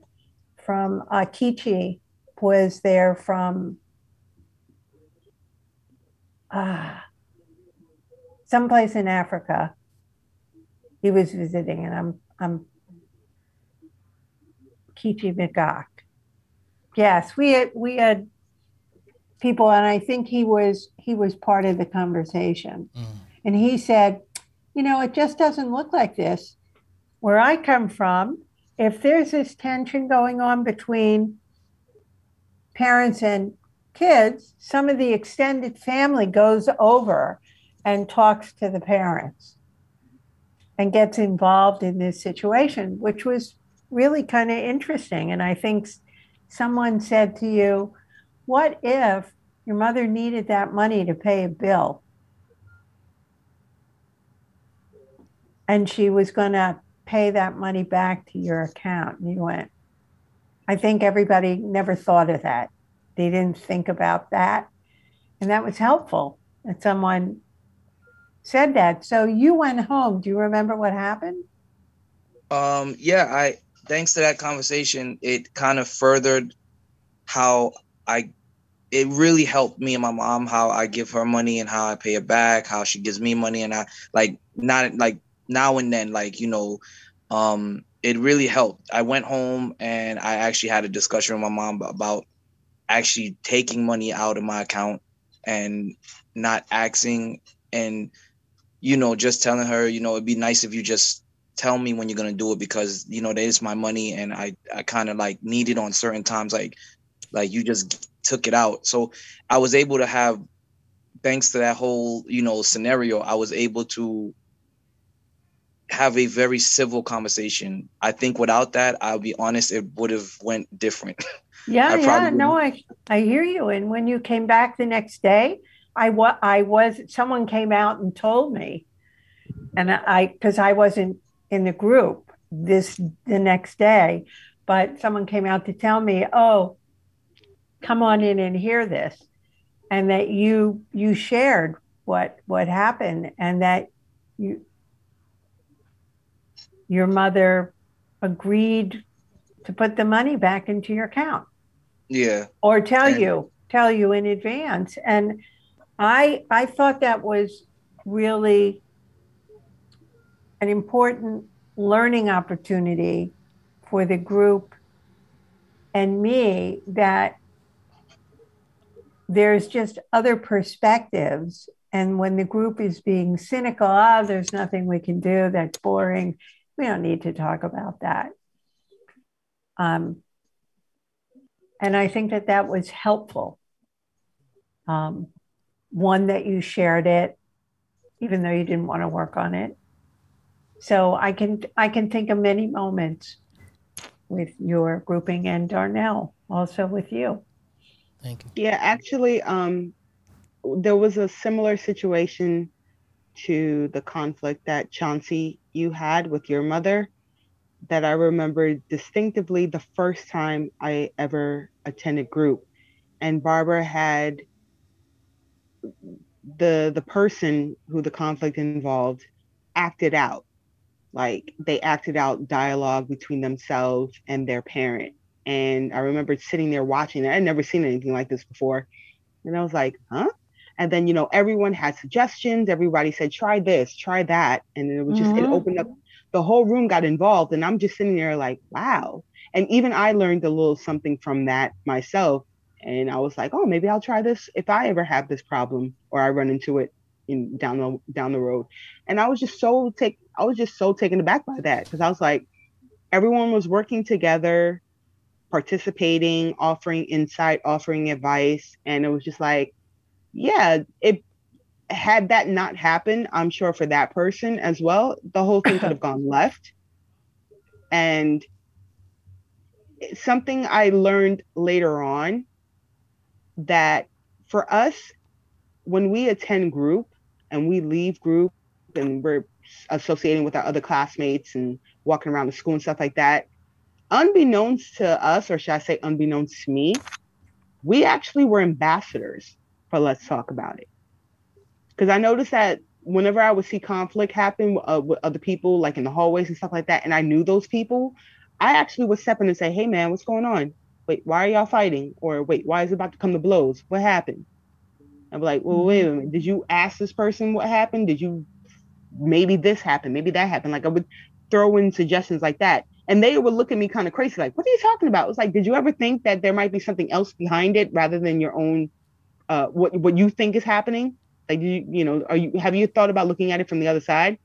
from uh, Kichi was there from ah, someplace in Africa. He was visiting, and I'm I'm Kichi Migak. Yes, we had we had people, and I think he was he was part of the conversation. Mm. And he said, you know, it just doesn't look like this. Where I come from, if there's this tension going on between parents and kids, some of the extended family goes over and talks to the parents and gets involved in this situation, which was really kind of interesting. And I think someone said to you, What if your mother needed that money to pay a bill? And she was going to pay that money back to your account. And you went, I think everybody never thought of that. They didn't think about that. And that was helpful that someone said that. So you went home. Do you remember what happened? Um, yeah, I thanks to that conversation, it kind of furthered how I it really helped me and my mom how I give her money and how I pay her back, how she gives me money and I like not like now and then, like, you know, um, it really helped. I went home and I actually had a discussion with my mom about actually taking money out of my account and not asking and you know just telling her you know it'd be nice if you just tell me when you're gonna do it because you know that is my money and I I kind of like need it on certain times like like you just took it out so I was able to have thanks to that whole you know scenario I was able to have a very civil conversation. I think without that, I'll be honest, it would have went different. Yeah, yeah, no, I I hear you. And when you came back the next day, I was I was someone came out and told me, and I because I wasn't in the group this the next day, but someone came out to tell me, oh, come on in and hear this, and that you you shared what what happened and that you your mother agreed to put the money back into your account. Yeah. Or tell and, you, tell you in advance. And I I thought that was really an important learning opportunity for the group and me that there's just other perspectives and when the group is being cynical ah oh, there's nothing we can do that's boring we don't need to talk about that. Um, and I think that that was helpful. Um, one, that you shared it, even though you didn't want to work on it. So I can I can think of many moments with your grouping and Darnell, also with you. Thank you. Yeah, actually, um, there was a similar situation to the conflict that Chauncey you had with your mother that I remember distinctively the first time I ever attended group. And Barbara had the the person who the conflict involved acted out. Like they acted out dialogue between themselves and their parent. And I remember sitting there watching it. I'd never seen anything like this before. And I was like, huh? And then, you know, everyone had suggestions. Everybody said, try this, try that. And it was just, mm-hmm. it opened up, the whole room got involved. And I'm just sitting there like, wow. And even I learned a little something from that myself. And I was like, oh, maybe I'll try this if I ever have this problem or I run into it in down the down the road. And I was just so take I was just so taken aback by that because I was like, everyone was working together, participating, offering insight, offering advice. And it was just like, yeah, it had that not happened, I'm sure for that person as well, the whole thing could have gone left. And something I learned later on that for us, when we attend group and we leave group and we're associating with our other classmates and walking around the school and stuff like that, unbeknownst to us, or should I say unbeknownst to me, we actually were ambassadors for Let's Talk About It. Because I noticed that whenever I would see conflict happen uh, with other people, like in the hallways and stuff like that, and I knew those people, I actually would step in and say, "Hey, man, what's going on? Wait, why are y'all fighting? Or wait, why is it about to come to blows? What happened?" I'm like, "Well, wait a minute. Did you ask this person what happened? Did you maybe this happened? Maybe that happened?" Like I would throw in suggestions like that, and they would look at me kind of crazy, like, "What are you talking about?" It's like, did you ever think that there might be something else behind it rather than your own uh, what what you think is happening. Like you you know, are you have you thought about looking at it from the other side?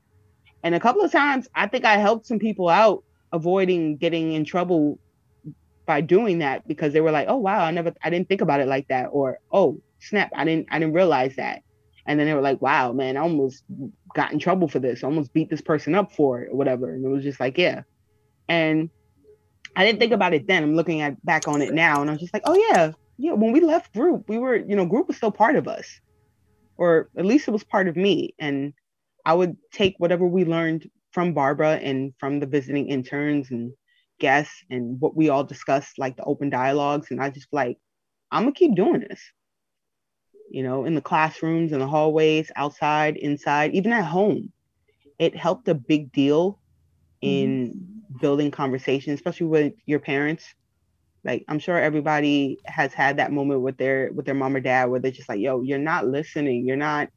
And a couple of times, I think I helped some people out avoiding getting in trouble by doing that because they were like, "Oh wow, I never, I didn't think about it like that," or "Oh snap, I didn't, I didn't realize that." And then they were like, "Wow, man, I almost got in trouble for this. I almost beat this person up for it, or whatever." And it was just like, "Yeah," and I didn't think about it then. I'm looking at back on it now, and I was just like, "Oh yeah, yeah, when we left group, we were, you know, group was still part of us, or at least it was part of me. And I would take whatever we learned from Barbara and from the visiting interns and guests and what we all discussed, like the open dialogues. And I just like, I'm gonna keep doing this. You know, in the classrooms, in the hallways, outside, inside, even at home. It helped a big deal in mm-hmm. building conversation, especially with your parents. Like I'm sure everybody has had that moment with their with their mom or dad where they're just like, yo, you're not listening, you're not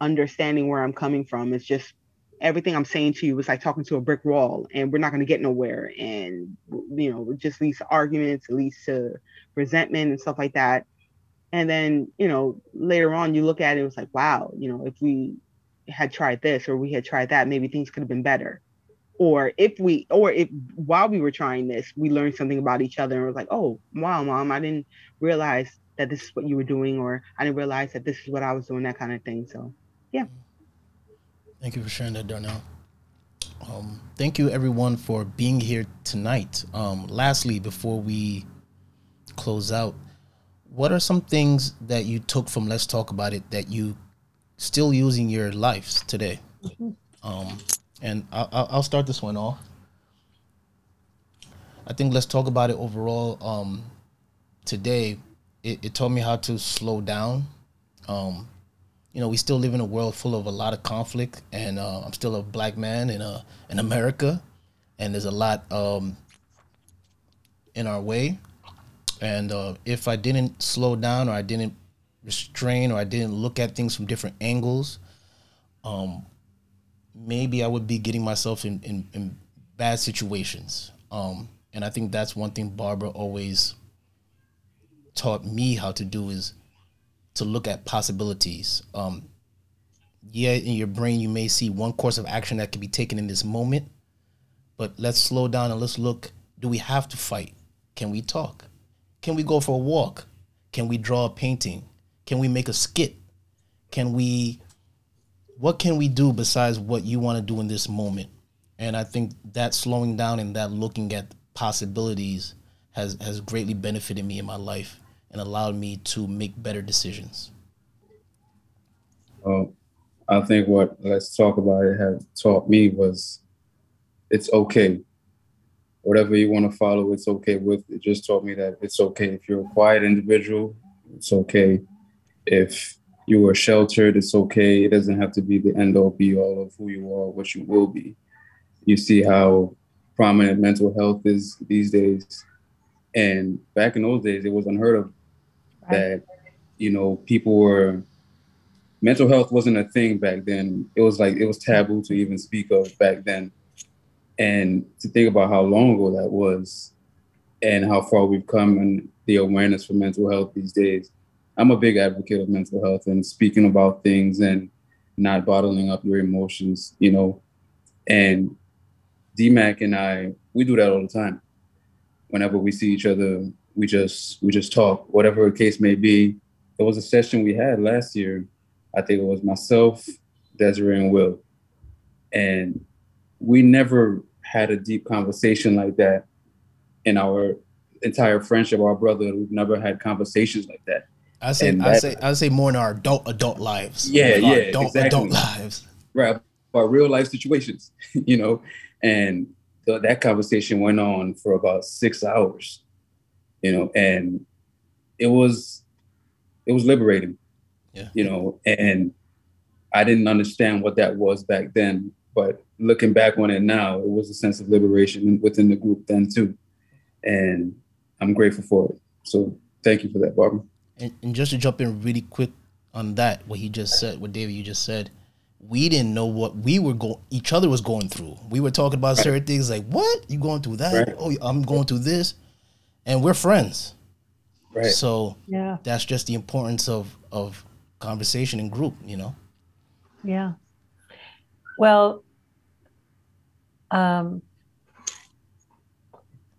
understanding where I'm coming from. It's just everything I'm saying to you is like talking to a brick wall and we're not going to get nowhere. And, you know, it just leads to arguments, it leads to resentment and stuff like that. And then, you know, later on you look at it, it was like, wow, you know, if we had tried this or we had tried that, maybe things could have been better. Or if we, or if while we were trying this, we learned something about each other and was like, oh, wow, mom, I didn't realize that this is what you were doing, or I didn't realize that this is what I was doing, that kind of thing. So, yeah. Thank you for sharing that, Darnell. Um, thank you, everyone, for being here tonight. Um, lastly, before we close out, what are some things that you took from Let's Talk About It that you still use in your lives today? Um, and I'll, I'll start this one off. I think Let's Talk About It overall um, today, it, it taught me how to slow down. You know, we still live in a world full of a lot of conflict, and uh, I'm still a black man in uh, in America, and there's a lot um, in our way. And uh, if I didn't slow down, or I didn't restrain, or I didn't look at things from different angles, um, maybe I would be getting myself in in, in bad situations. Um, and I think that's one thing Barbara always taught me how to do is to look at possibilities. Um, yeah, in your brain, you may see one course of action that can be taken in this moment, but let's slow down and let's look. Do we have to fight? Can we talk? Can we go for a walk? Can we draw a painting? Can we make a skit? Can we, what can we do besides what you want to do in this moment? And I think that slowing down and that looking at possibilities has, has greatly benefited me in my life and allowed me to make better decisions? Well, I think what Let's Talk About It has taught me was it's okay. Whatever you want to follow, it's okay with. It just taught me that it's okay. If you're a quiet individual, it's okay. If you are sheltered, it's okay. It doesn't have to be the end all be all of who you are, what you will be. You see how prominent mental health is these days. And back in those days, it was unheard of that you know people were mental health wasn't a thing back then. It was like it was taboo to even speak of back then. And to think about how long ago that was and how far we've come and the awareness for mental health these days. I'm a big advocate of mental health and speaking about things and not bottling up your emotions, you know. And DMAC and I, we do that all the time. Whenever we see each other, we just we just talk, whatever the case may be. There was a session we had last year. I think it was myself, Desiree, and Will, and we never had a deep conversation like that in our entire friendship. Our brother, we've never had conversations like that. I say, I say, I say more in our adult adult lives. Yeah, yeah, adult exactly. adult lives. Right, our real life situations, you know, and th- that conversation went on for about six hours you know, and it was it was liberating. Yeah. You know, and I didn't understand what that was back then, but looking back on it now, it was a sense of liberation within the group then too. And I'm grateful for it. So thank you for that, Barbara. And, and just to jump in really quick on that, what he just said, what David you just said, we didn't know what we were going each other was going through. We were talking about right. certain things like, what? You going through that? Right. Oh, I'm going through this and we're friends. Right. So yeah, that's just the importance of of conversation and group. You know. Yeah. Well, um,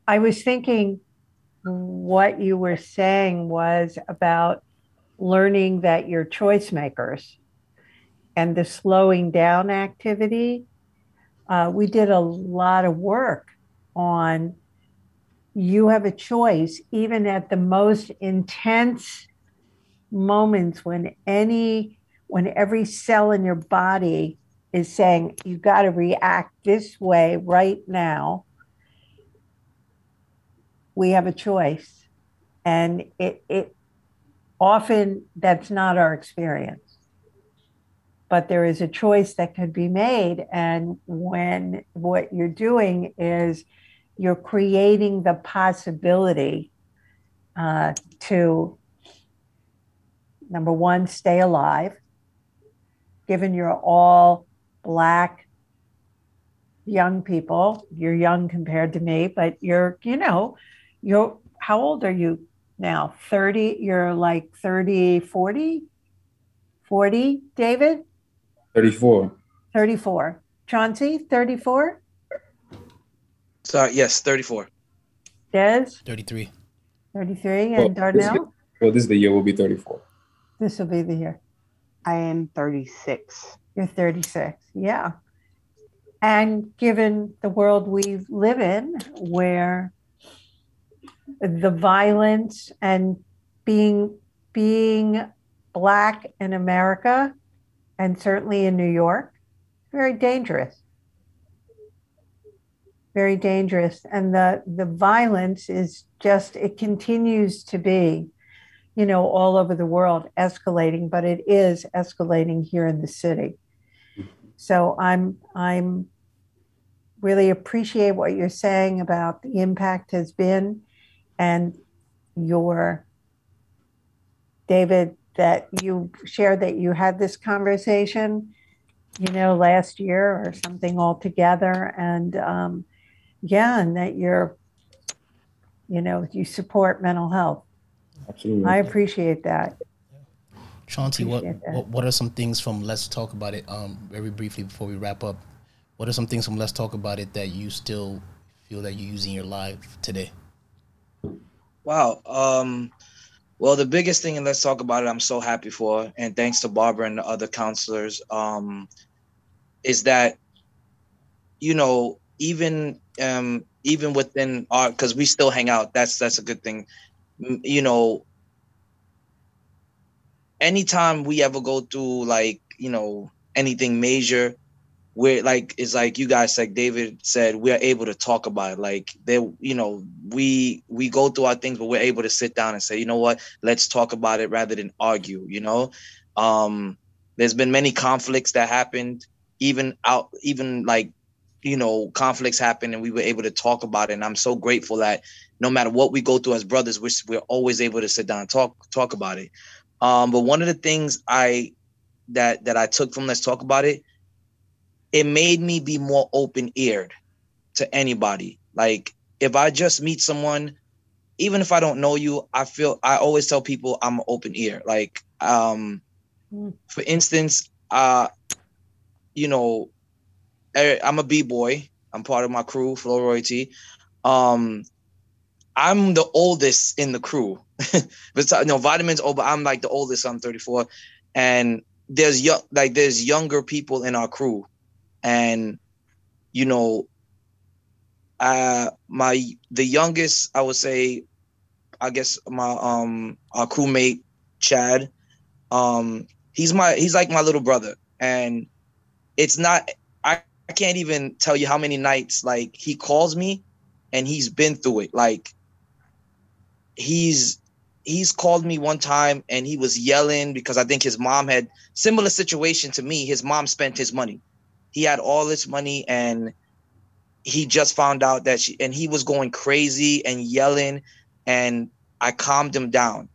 I was thinking what you were saying was about learning that you're choice makers and the slowing down activity. Uh, we did a lot of work on you have a choice, even at the most intense moments when any, when every cell in your body is saying, you've got to react this way right now. we have a choice. And it, it often that's not our experience. But there is a choice that could be made. And when what you're doing is you're creating the possibility uh, to, number one, stay alive, given you're all Black young people. You're young compared to me, but you're, you know, you're, how old are you now? 30, you're like 30, 40? 40, David? 34. 34. Chauncey, 34? Sorry, yes, 34. Des, 33. 33, and this Darnell? year- Well, this is the year we'll be 34. This will be the year. I am 36. You're 36. Yeah. And given the world we live in, where the violence and being being black in America and certainly in New York, very dangerous. Very dangerous. And the the violence is just it continues to be, you know, all over the world escalating, but it is escalating here in the city. So I'm I'm really appreciate what you're saying about the impact has been and your David that you shared that you had this conversation you know last year or something altogether and um, yeah and that you're you know you support mental health Absolutely. I appreciate that Chauncey, what, that. what what are some things from Let's Talk About It? Um, very briefly before we wrap up, what are some things from Let's Talk About It that you still feel that you use in your life today? Wow. Um, well, the biggest thing, and let's talk about it. I'm so happy for, and thanks to Barbara and the other counselors, um, is that you know even um, even within our because we still hang out. That's that's a good thing. You know, anytime we ever go through like you know anything major we're like it's like you guys like david said we're able to talk about it like they you know we we go through our things but we're able to sit down and say you know what let's talk about it rather than argue you know um there's been many conflicts that happened even out even like you know conflicts happened and we were able to talk about it and i'm so grateful that no matter what we go through as brothers we're, we're always able to sit down and talk talk about it um but one of the things i that that i took from let's talk about it it made me be more open eared to anybody. Like if I just meet someone, even if I don't know you, I feel I always tell people I'm an open ear. Like um Mm. for instance, uh you know, I'm a B-boy. I'm part of my crew, Flow Royalty. Um I'm the oldest in the crew. Besides, no, vitamins, oh, but I'm like the oldest, I'm 34. And there's young like there's younger people in our crew and you know uh my the youngest i would say i guess my um our crewmate chad um he's my he's like my little brother and it's not i, can't even tell you how many nights like he calls me and he's been through it. Like he's he's called me one time and he was yelling because i think his mom had similar situation to me his mom spent his money. He had all this money and he just found out that she and he was going crazy and yelling and i calmed him down.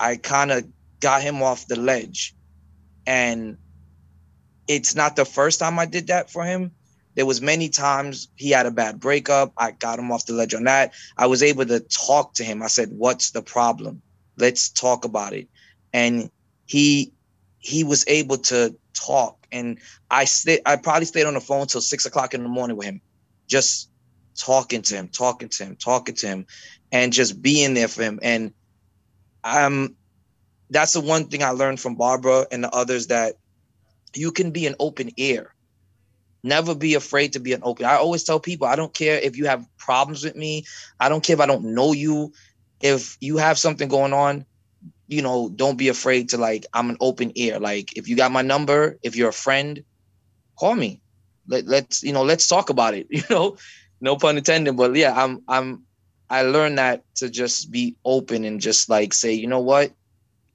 I kind of got him off the ledge and it's not the first time i did that for him. There was many times he had a bad breakup. I got him off the ledge on that. I was able to talk to him. I said what's the problem? Let's talk about it. And he he was able to talk. And I stayed I probably stayed on the phone till six o'clock in the morning with him, just talking to him, talking to him, talking to him, and just being there for him. And um that's the one thing I learned from Barbara and the others that you can be an open ear. Never be afraid to be an open. I always tell people I don't care if you have problems with me. I don't care if I don't know you. If you have something going on, you know, don't be afraid to like, I'm an open ear. Like, if you got my number, if you're a friend, call me. Let, let's, you know, let's talk about it. You know, no pun intended, but yeah, I'm, I'm, I learned that to just be open and just like say, you know what,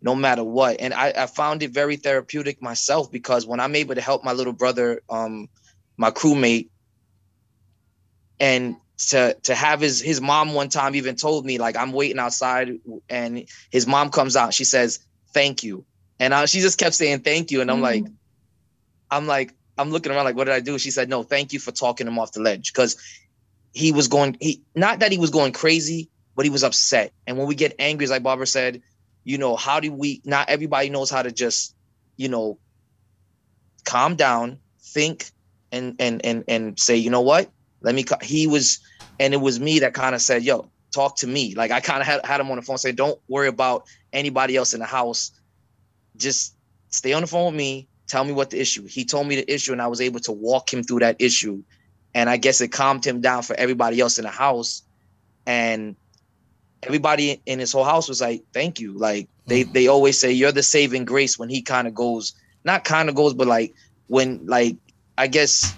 no matter what. And I, I found it very therapeutic myself because when I'm able to help my little brother, um, my crewmate, and to to have his his mom one time even told me like I'm waiting outside and his mom comes out. She says thank you, and I, she just kept saying thank you, and I'm mm-hmm. like, I'm like I'm looking around like what did I do? She said no, thank you for talking him off the ledge because he was going he not that he was going crazy, but he was upset. And when we get angry, like Barbara said, you know, how do we not everybody knows how to just, you know, calm down, think and and and and say, you know what? Let me he was and it was me that kind of said, yo, talk to me. Like I kind of had, had him on the phone say, don't worry about anybody else in the house. Just stay on the phone with me. Tell me what the issue. He told me the issue, and I was able to walk him through that issue. And I guess it calmed him down for everybody else in the house. And everybody in his whole house was like, thank you. Like they mm. they always say you're the saving grace when he kind of goes, not kind of goes, but like when like I guess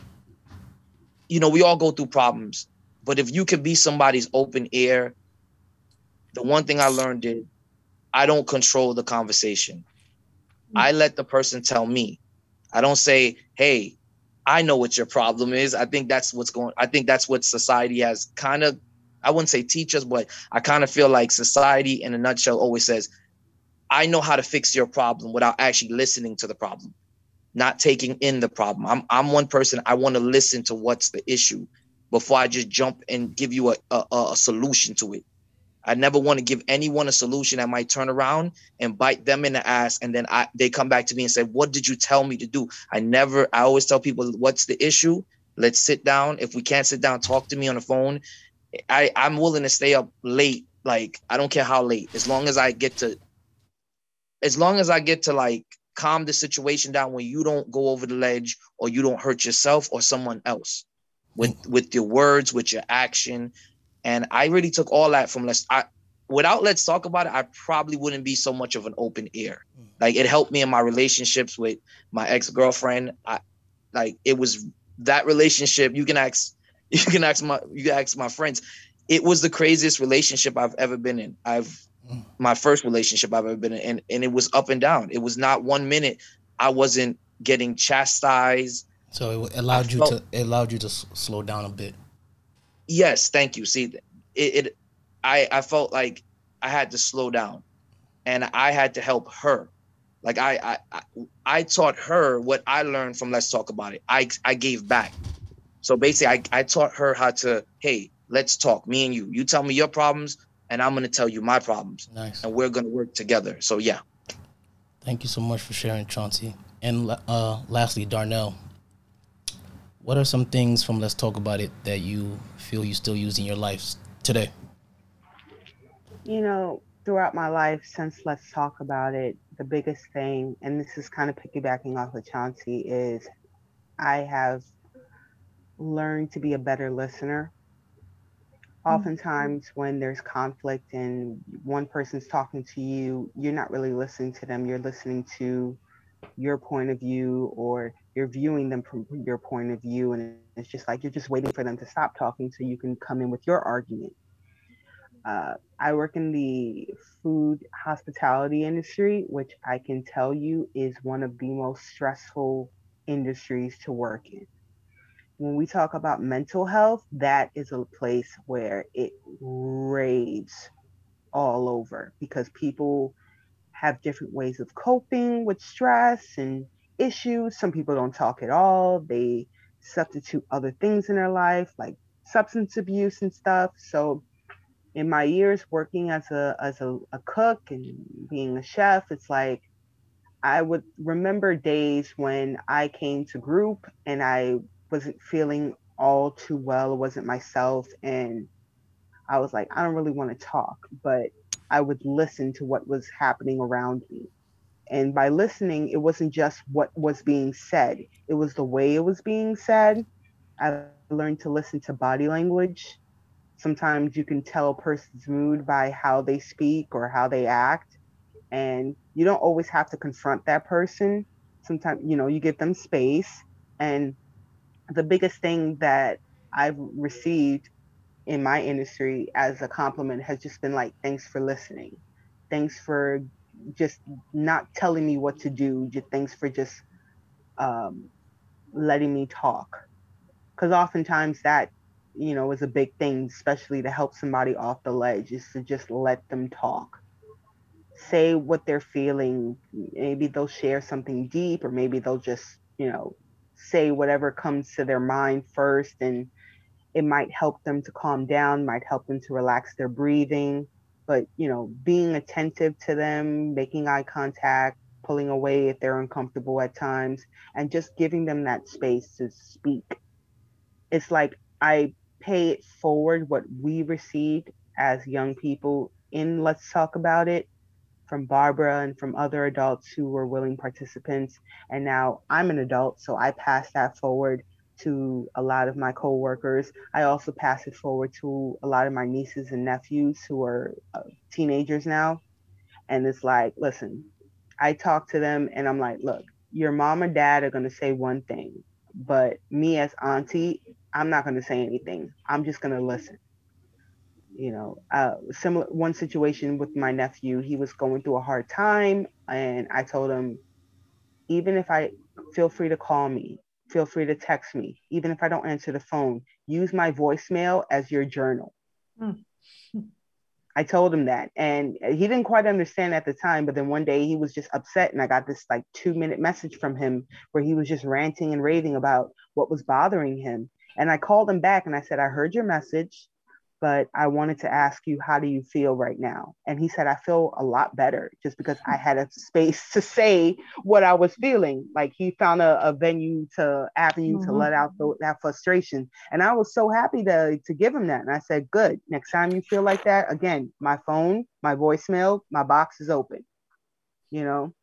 you know, we all go through problems but if you can be somebody's open ear, the one thing I learned is I don't control the conversation. I let the person tell me. I don't say, hey, I know what your problem is. I think that's what's going I think that's what society has kind of I wouldn't say teach us, but I kind of feel like society in a nutshell always says, I know how to fix your problem without actually listening to the problem, not taking in the problem. I'm I'm one person, I want to listen to what's the issue before I just jump and give you a, a, a solution to it. I never want to give anyone a solution that might turn around and bite them in the ass, and then I they come back to me and say, "What did you tell me to do?" I never. I always tell people, "What's the issue? Let's sit down. If we can't sit down, talk to me on the phone. I I'm willing to stay up late. Like I don't care how late, as long as I get to, as long as I get to like calm the situation down when you don't go over the ledge or you don't hurt yourself or someone else with with your words, with your action. And I really took all that from let's I without let's talk about it, I probably wouldn't be so much of an open ear. Mm. Like it helped me in my relationships with my ex-girlfriend. I like it was that relationship. You can ask you can ask my you can ask my friends. It was the craziest relationship I've ever been in. I've mm. my first relationship I've ever been in, and, and it was up and down. It was not one minute I wasn't getting chastised. So it allowed I you felt, to it allowed you to s- slow down a bit. Yes, thank you. See, it, it I I felt like I had to slow down, and I had to help her. Like I I I taught her what I learned from Let's Talk About It. I I gave back. So basically, I I taught her how to hey, let's talk, me and you. You tell me your problems, and I'm gonna tell you my problems. Nice. And we're gonna work together. So yeah. Thank you so much for sharing, Chauncey. And uh, lastly, Darnell, what are some things from Let's Talk About It that you feel you still use in your life today? You know, throughout my life since Let's Talk About It, the biggest thing, and this is kind of piggybacking off of Chauncey, is I have learned to be a better listener. Mm-hmm. Oftentimes, when there's conflict and one person's talking to you, you're not really listening to them, you're listening to your point of view or you're viewing them from your point of view and it's just like you're just waiting for them to stop talking so you can come in with your argument uh, i work in the food hospitality industry which i can tell you is one of the most stressful industries to work in when we talk about mental health that is a place where it raves all over because people have different ways of coping with stress and issues. Some people don't talk at all. They substitute other things in their life, like substance abuse and stuff. So, in my years working as a as a, a cook and being a chef, it's like I would remember days when I came to group and I wasn't feeling all too well, wasn't myself, and I was like, I don't really want to talk, but I would listen to what was happening around me. And by listening, it wasn't just what was being said, it was the way it was being said. I learned to listen to body language. Sometimes you can tell a person's mood by how they speak or how they act. And you don't always have to confront that person. Sometimes, you know, you give them space. And the biggest thing that I've received in my industry as a compliment has just been like, thanks for listening. Thanks for just not telling me what to do. Just thanks for just um, letting me talk. Because oftentimes that, you know, is a big thing, especially to help somebody off the ledge, is to just let them talk. Say what they're feeling. Maybe they'll share something deep, or maybe they'll just, you know, say whatever comes to their mind first and it might help them to calm down might help them to relax their breathing. But you know being attentive to them making eye contact pulling away if they're uncomfortable at times and just giving them that space to speak. It's like i pay it forward what we received as young people in let's talk about it from Barbara and from other adults who were willing participants. And now I'm an adult, so I pass that forward to a lot of my coworkers. I also pass it forward to a lot of my nieces and nephews who are uh, teenagers now. And it's like, listen, I talk to them and I'm like, look, your mom and dad are going to say one thing, but me as auntie, I'm not going to say anything. I'm just going to listen you know, uh, similar one situation with my nephew, he was going through a hard time, and I told him, even if I feel free to call me, feel free to text me, even if I don't answer the phone, use my voicemail as your journal. Mm. I told him that, and he didn't quite understand at the time. But then one day he was just upset, and I got this like two minute message from him where he was just ranting and raving about what was bothering him. And I called him back and I said, I heard your message but I wanted to ask you, how do you feel right now? And he said, I feel a lot better just because I had a space to say what I was feeling. Like he found a, a venue to avenue mm-hmm. to let out the, that frustration. And I was so happy to, to give him that. And I said, good. Next time you feel like that, again, my phone, my voicemail, my box is open, you know?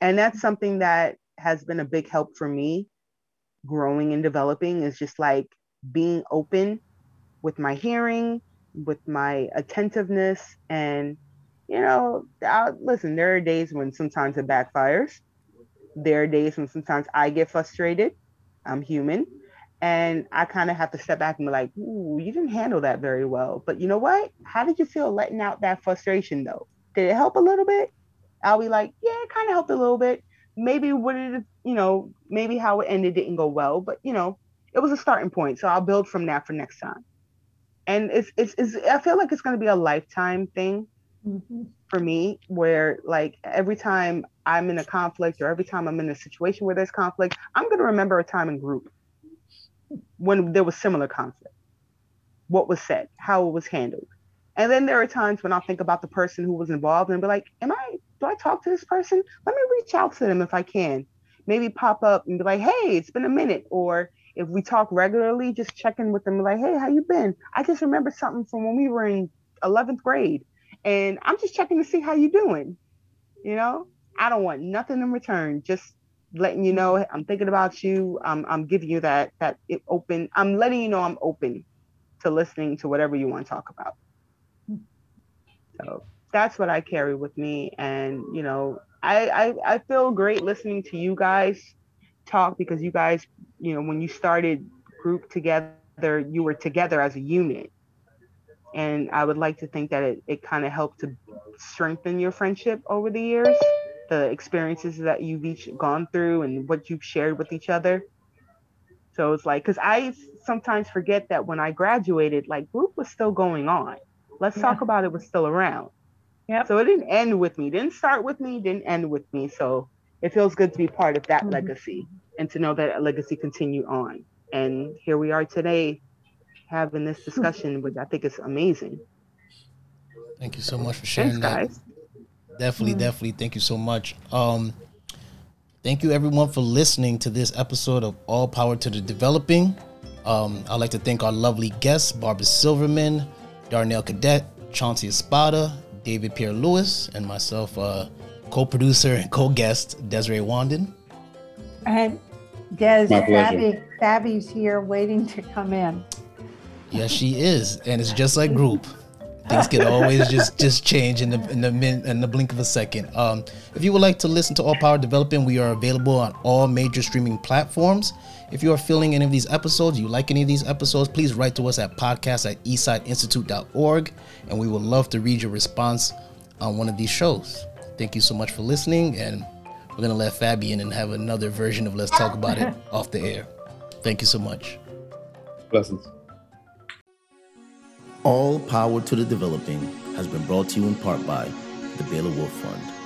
And that's something that has been a big help for me growing and developing is just like being open with my hearing, with my attentiveness. And, you know, i listen, there are days when sometimes it backfires. There are days when sometimes I get frustrated. I'm human. And I kind of have to step back and be like, ooh, you didn't handle that very well. But you know what? How did you feel letting out that frustration though? Did it help a little bit? I'll be like, yeah, it kind of helped a little bit. Maybe what it, you know, maybe how it ended didn't go well, but you know, it was a starting point. So I'll build from that for next time and it's it's, it's I feel like it's going to be a lifetime thing mm-hmm. for me where like every time I'm in a conflict or every time I'm in a situation where there's conflict, I'm going to remember a time in group when there was similar conflict. What was said, how it was handled. And then there are times when I'll think about the person who was involved and be like, am I do I talk to this person? Let me reach out to them if I can. Maybe pop up and be like, hey, it's been a minute or if we talk regularly, just check in with them like, hey, how you been? I just remember something from when we were in 11th grade and I'm just checking to see how you doing. You know, I don't want nothing in return. Just letting you know I'm thinking about you. I'm, I'm giving you that, that open, I'm letting you know I'm open to listening to whatever you want to talk about. So that's what I carry with me. And, you know, I, I, I feel great listening to you guys talk because you guys you know, when you started group together, you were together as a unit. And I would like to think that it, it kind of helped to strengthen your friendship over the years, the experiences that you've each gone through and what you've shared with each other. So it's like, because I sometimes forget that when I graduated, like group was still going on. Let's yeah. talk about it was still around. Yeah. So it didn't end with me, didn't start with me, didn't end with me. So it feels good to be part of that mm-hmm. legacy and to know that legacy continued on. And here we are today having this discussion, which I think is amazing. Thank you so much for sharing Thanks, that. Definitely, mm-hmm. definitely. Thank you so much. Um, thank you everyone for listening to this episode of All Power to the Developing. Um, I'd like to thank our lovely guests, Barbara Silverman, Darnell Cadet, Chauncey Espada, David Pierre Lewis, and myself, uh, co-producer and co-guest Desiree Wanden. And Des, Fabi, Fabi's here waiting to come in. Yes, she is, and it's just like group. things can always just just change in the in the min, in the blink of a second. Um, if you would like to listen to All Power Developing, we are available on all major streaming platforms. If you are feeling any of these episodes, you like any of these episodes, please write to us at podcast at eastsideinstitute.org, and we would love to read your response on one of these shows. Thank you so much for listening, and we're gonna let Fabian and have another version of Let's Talk About It off the air. Thank you so much. Blessings. All Power to the Developing has been brought to you in part by the Baylor Wolf Fund.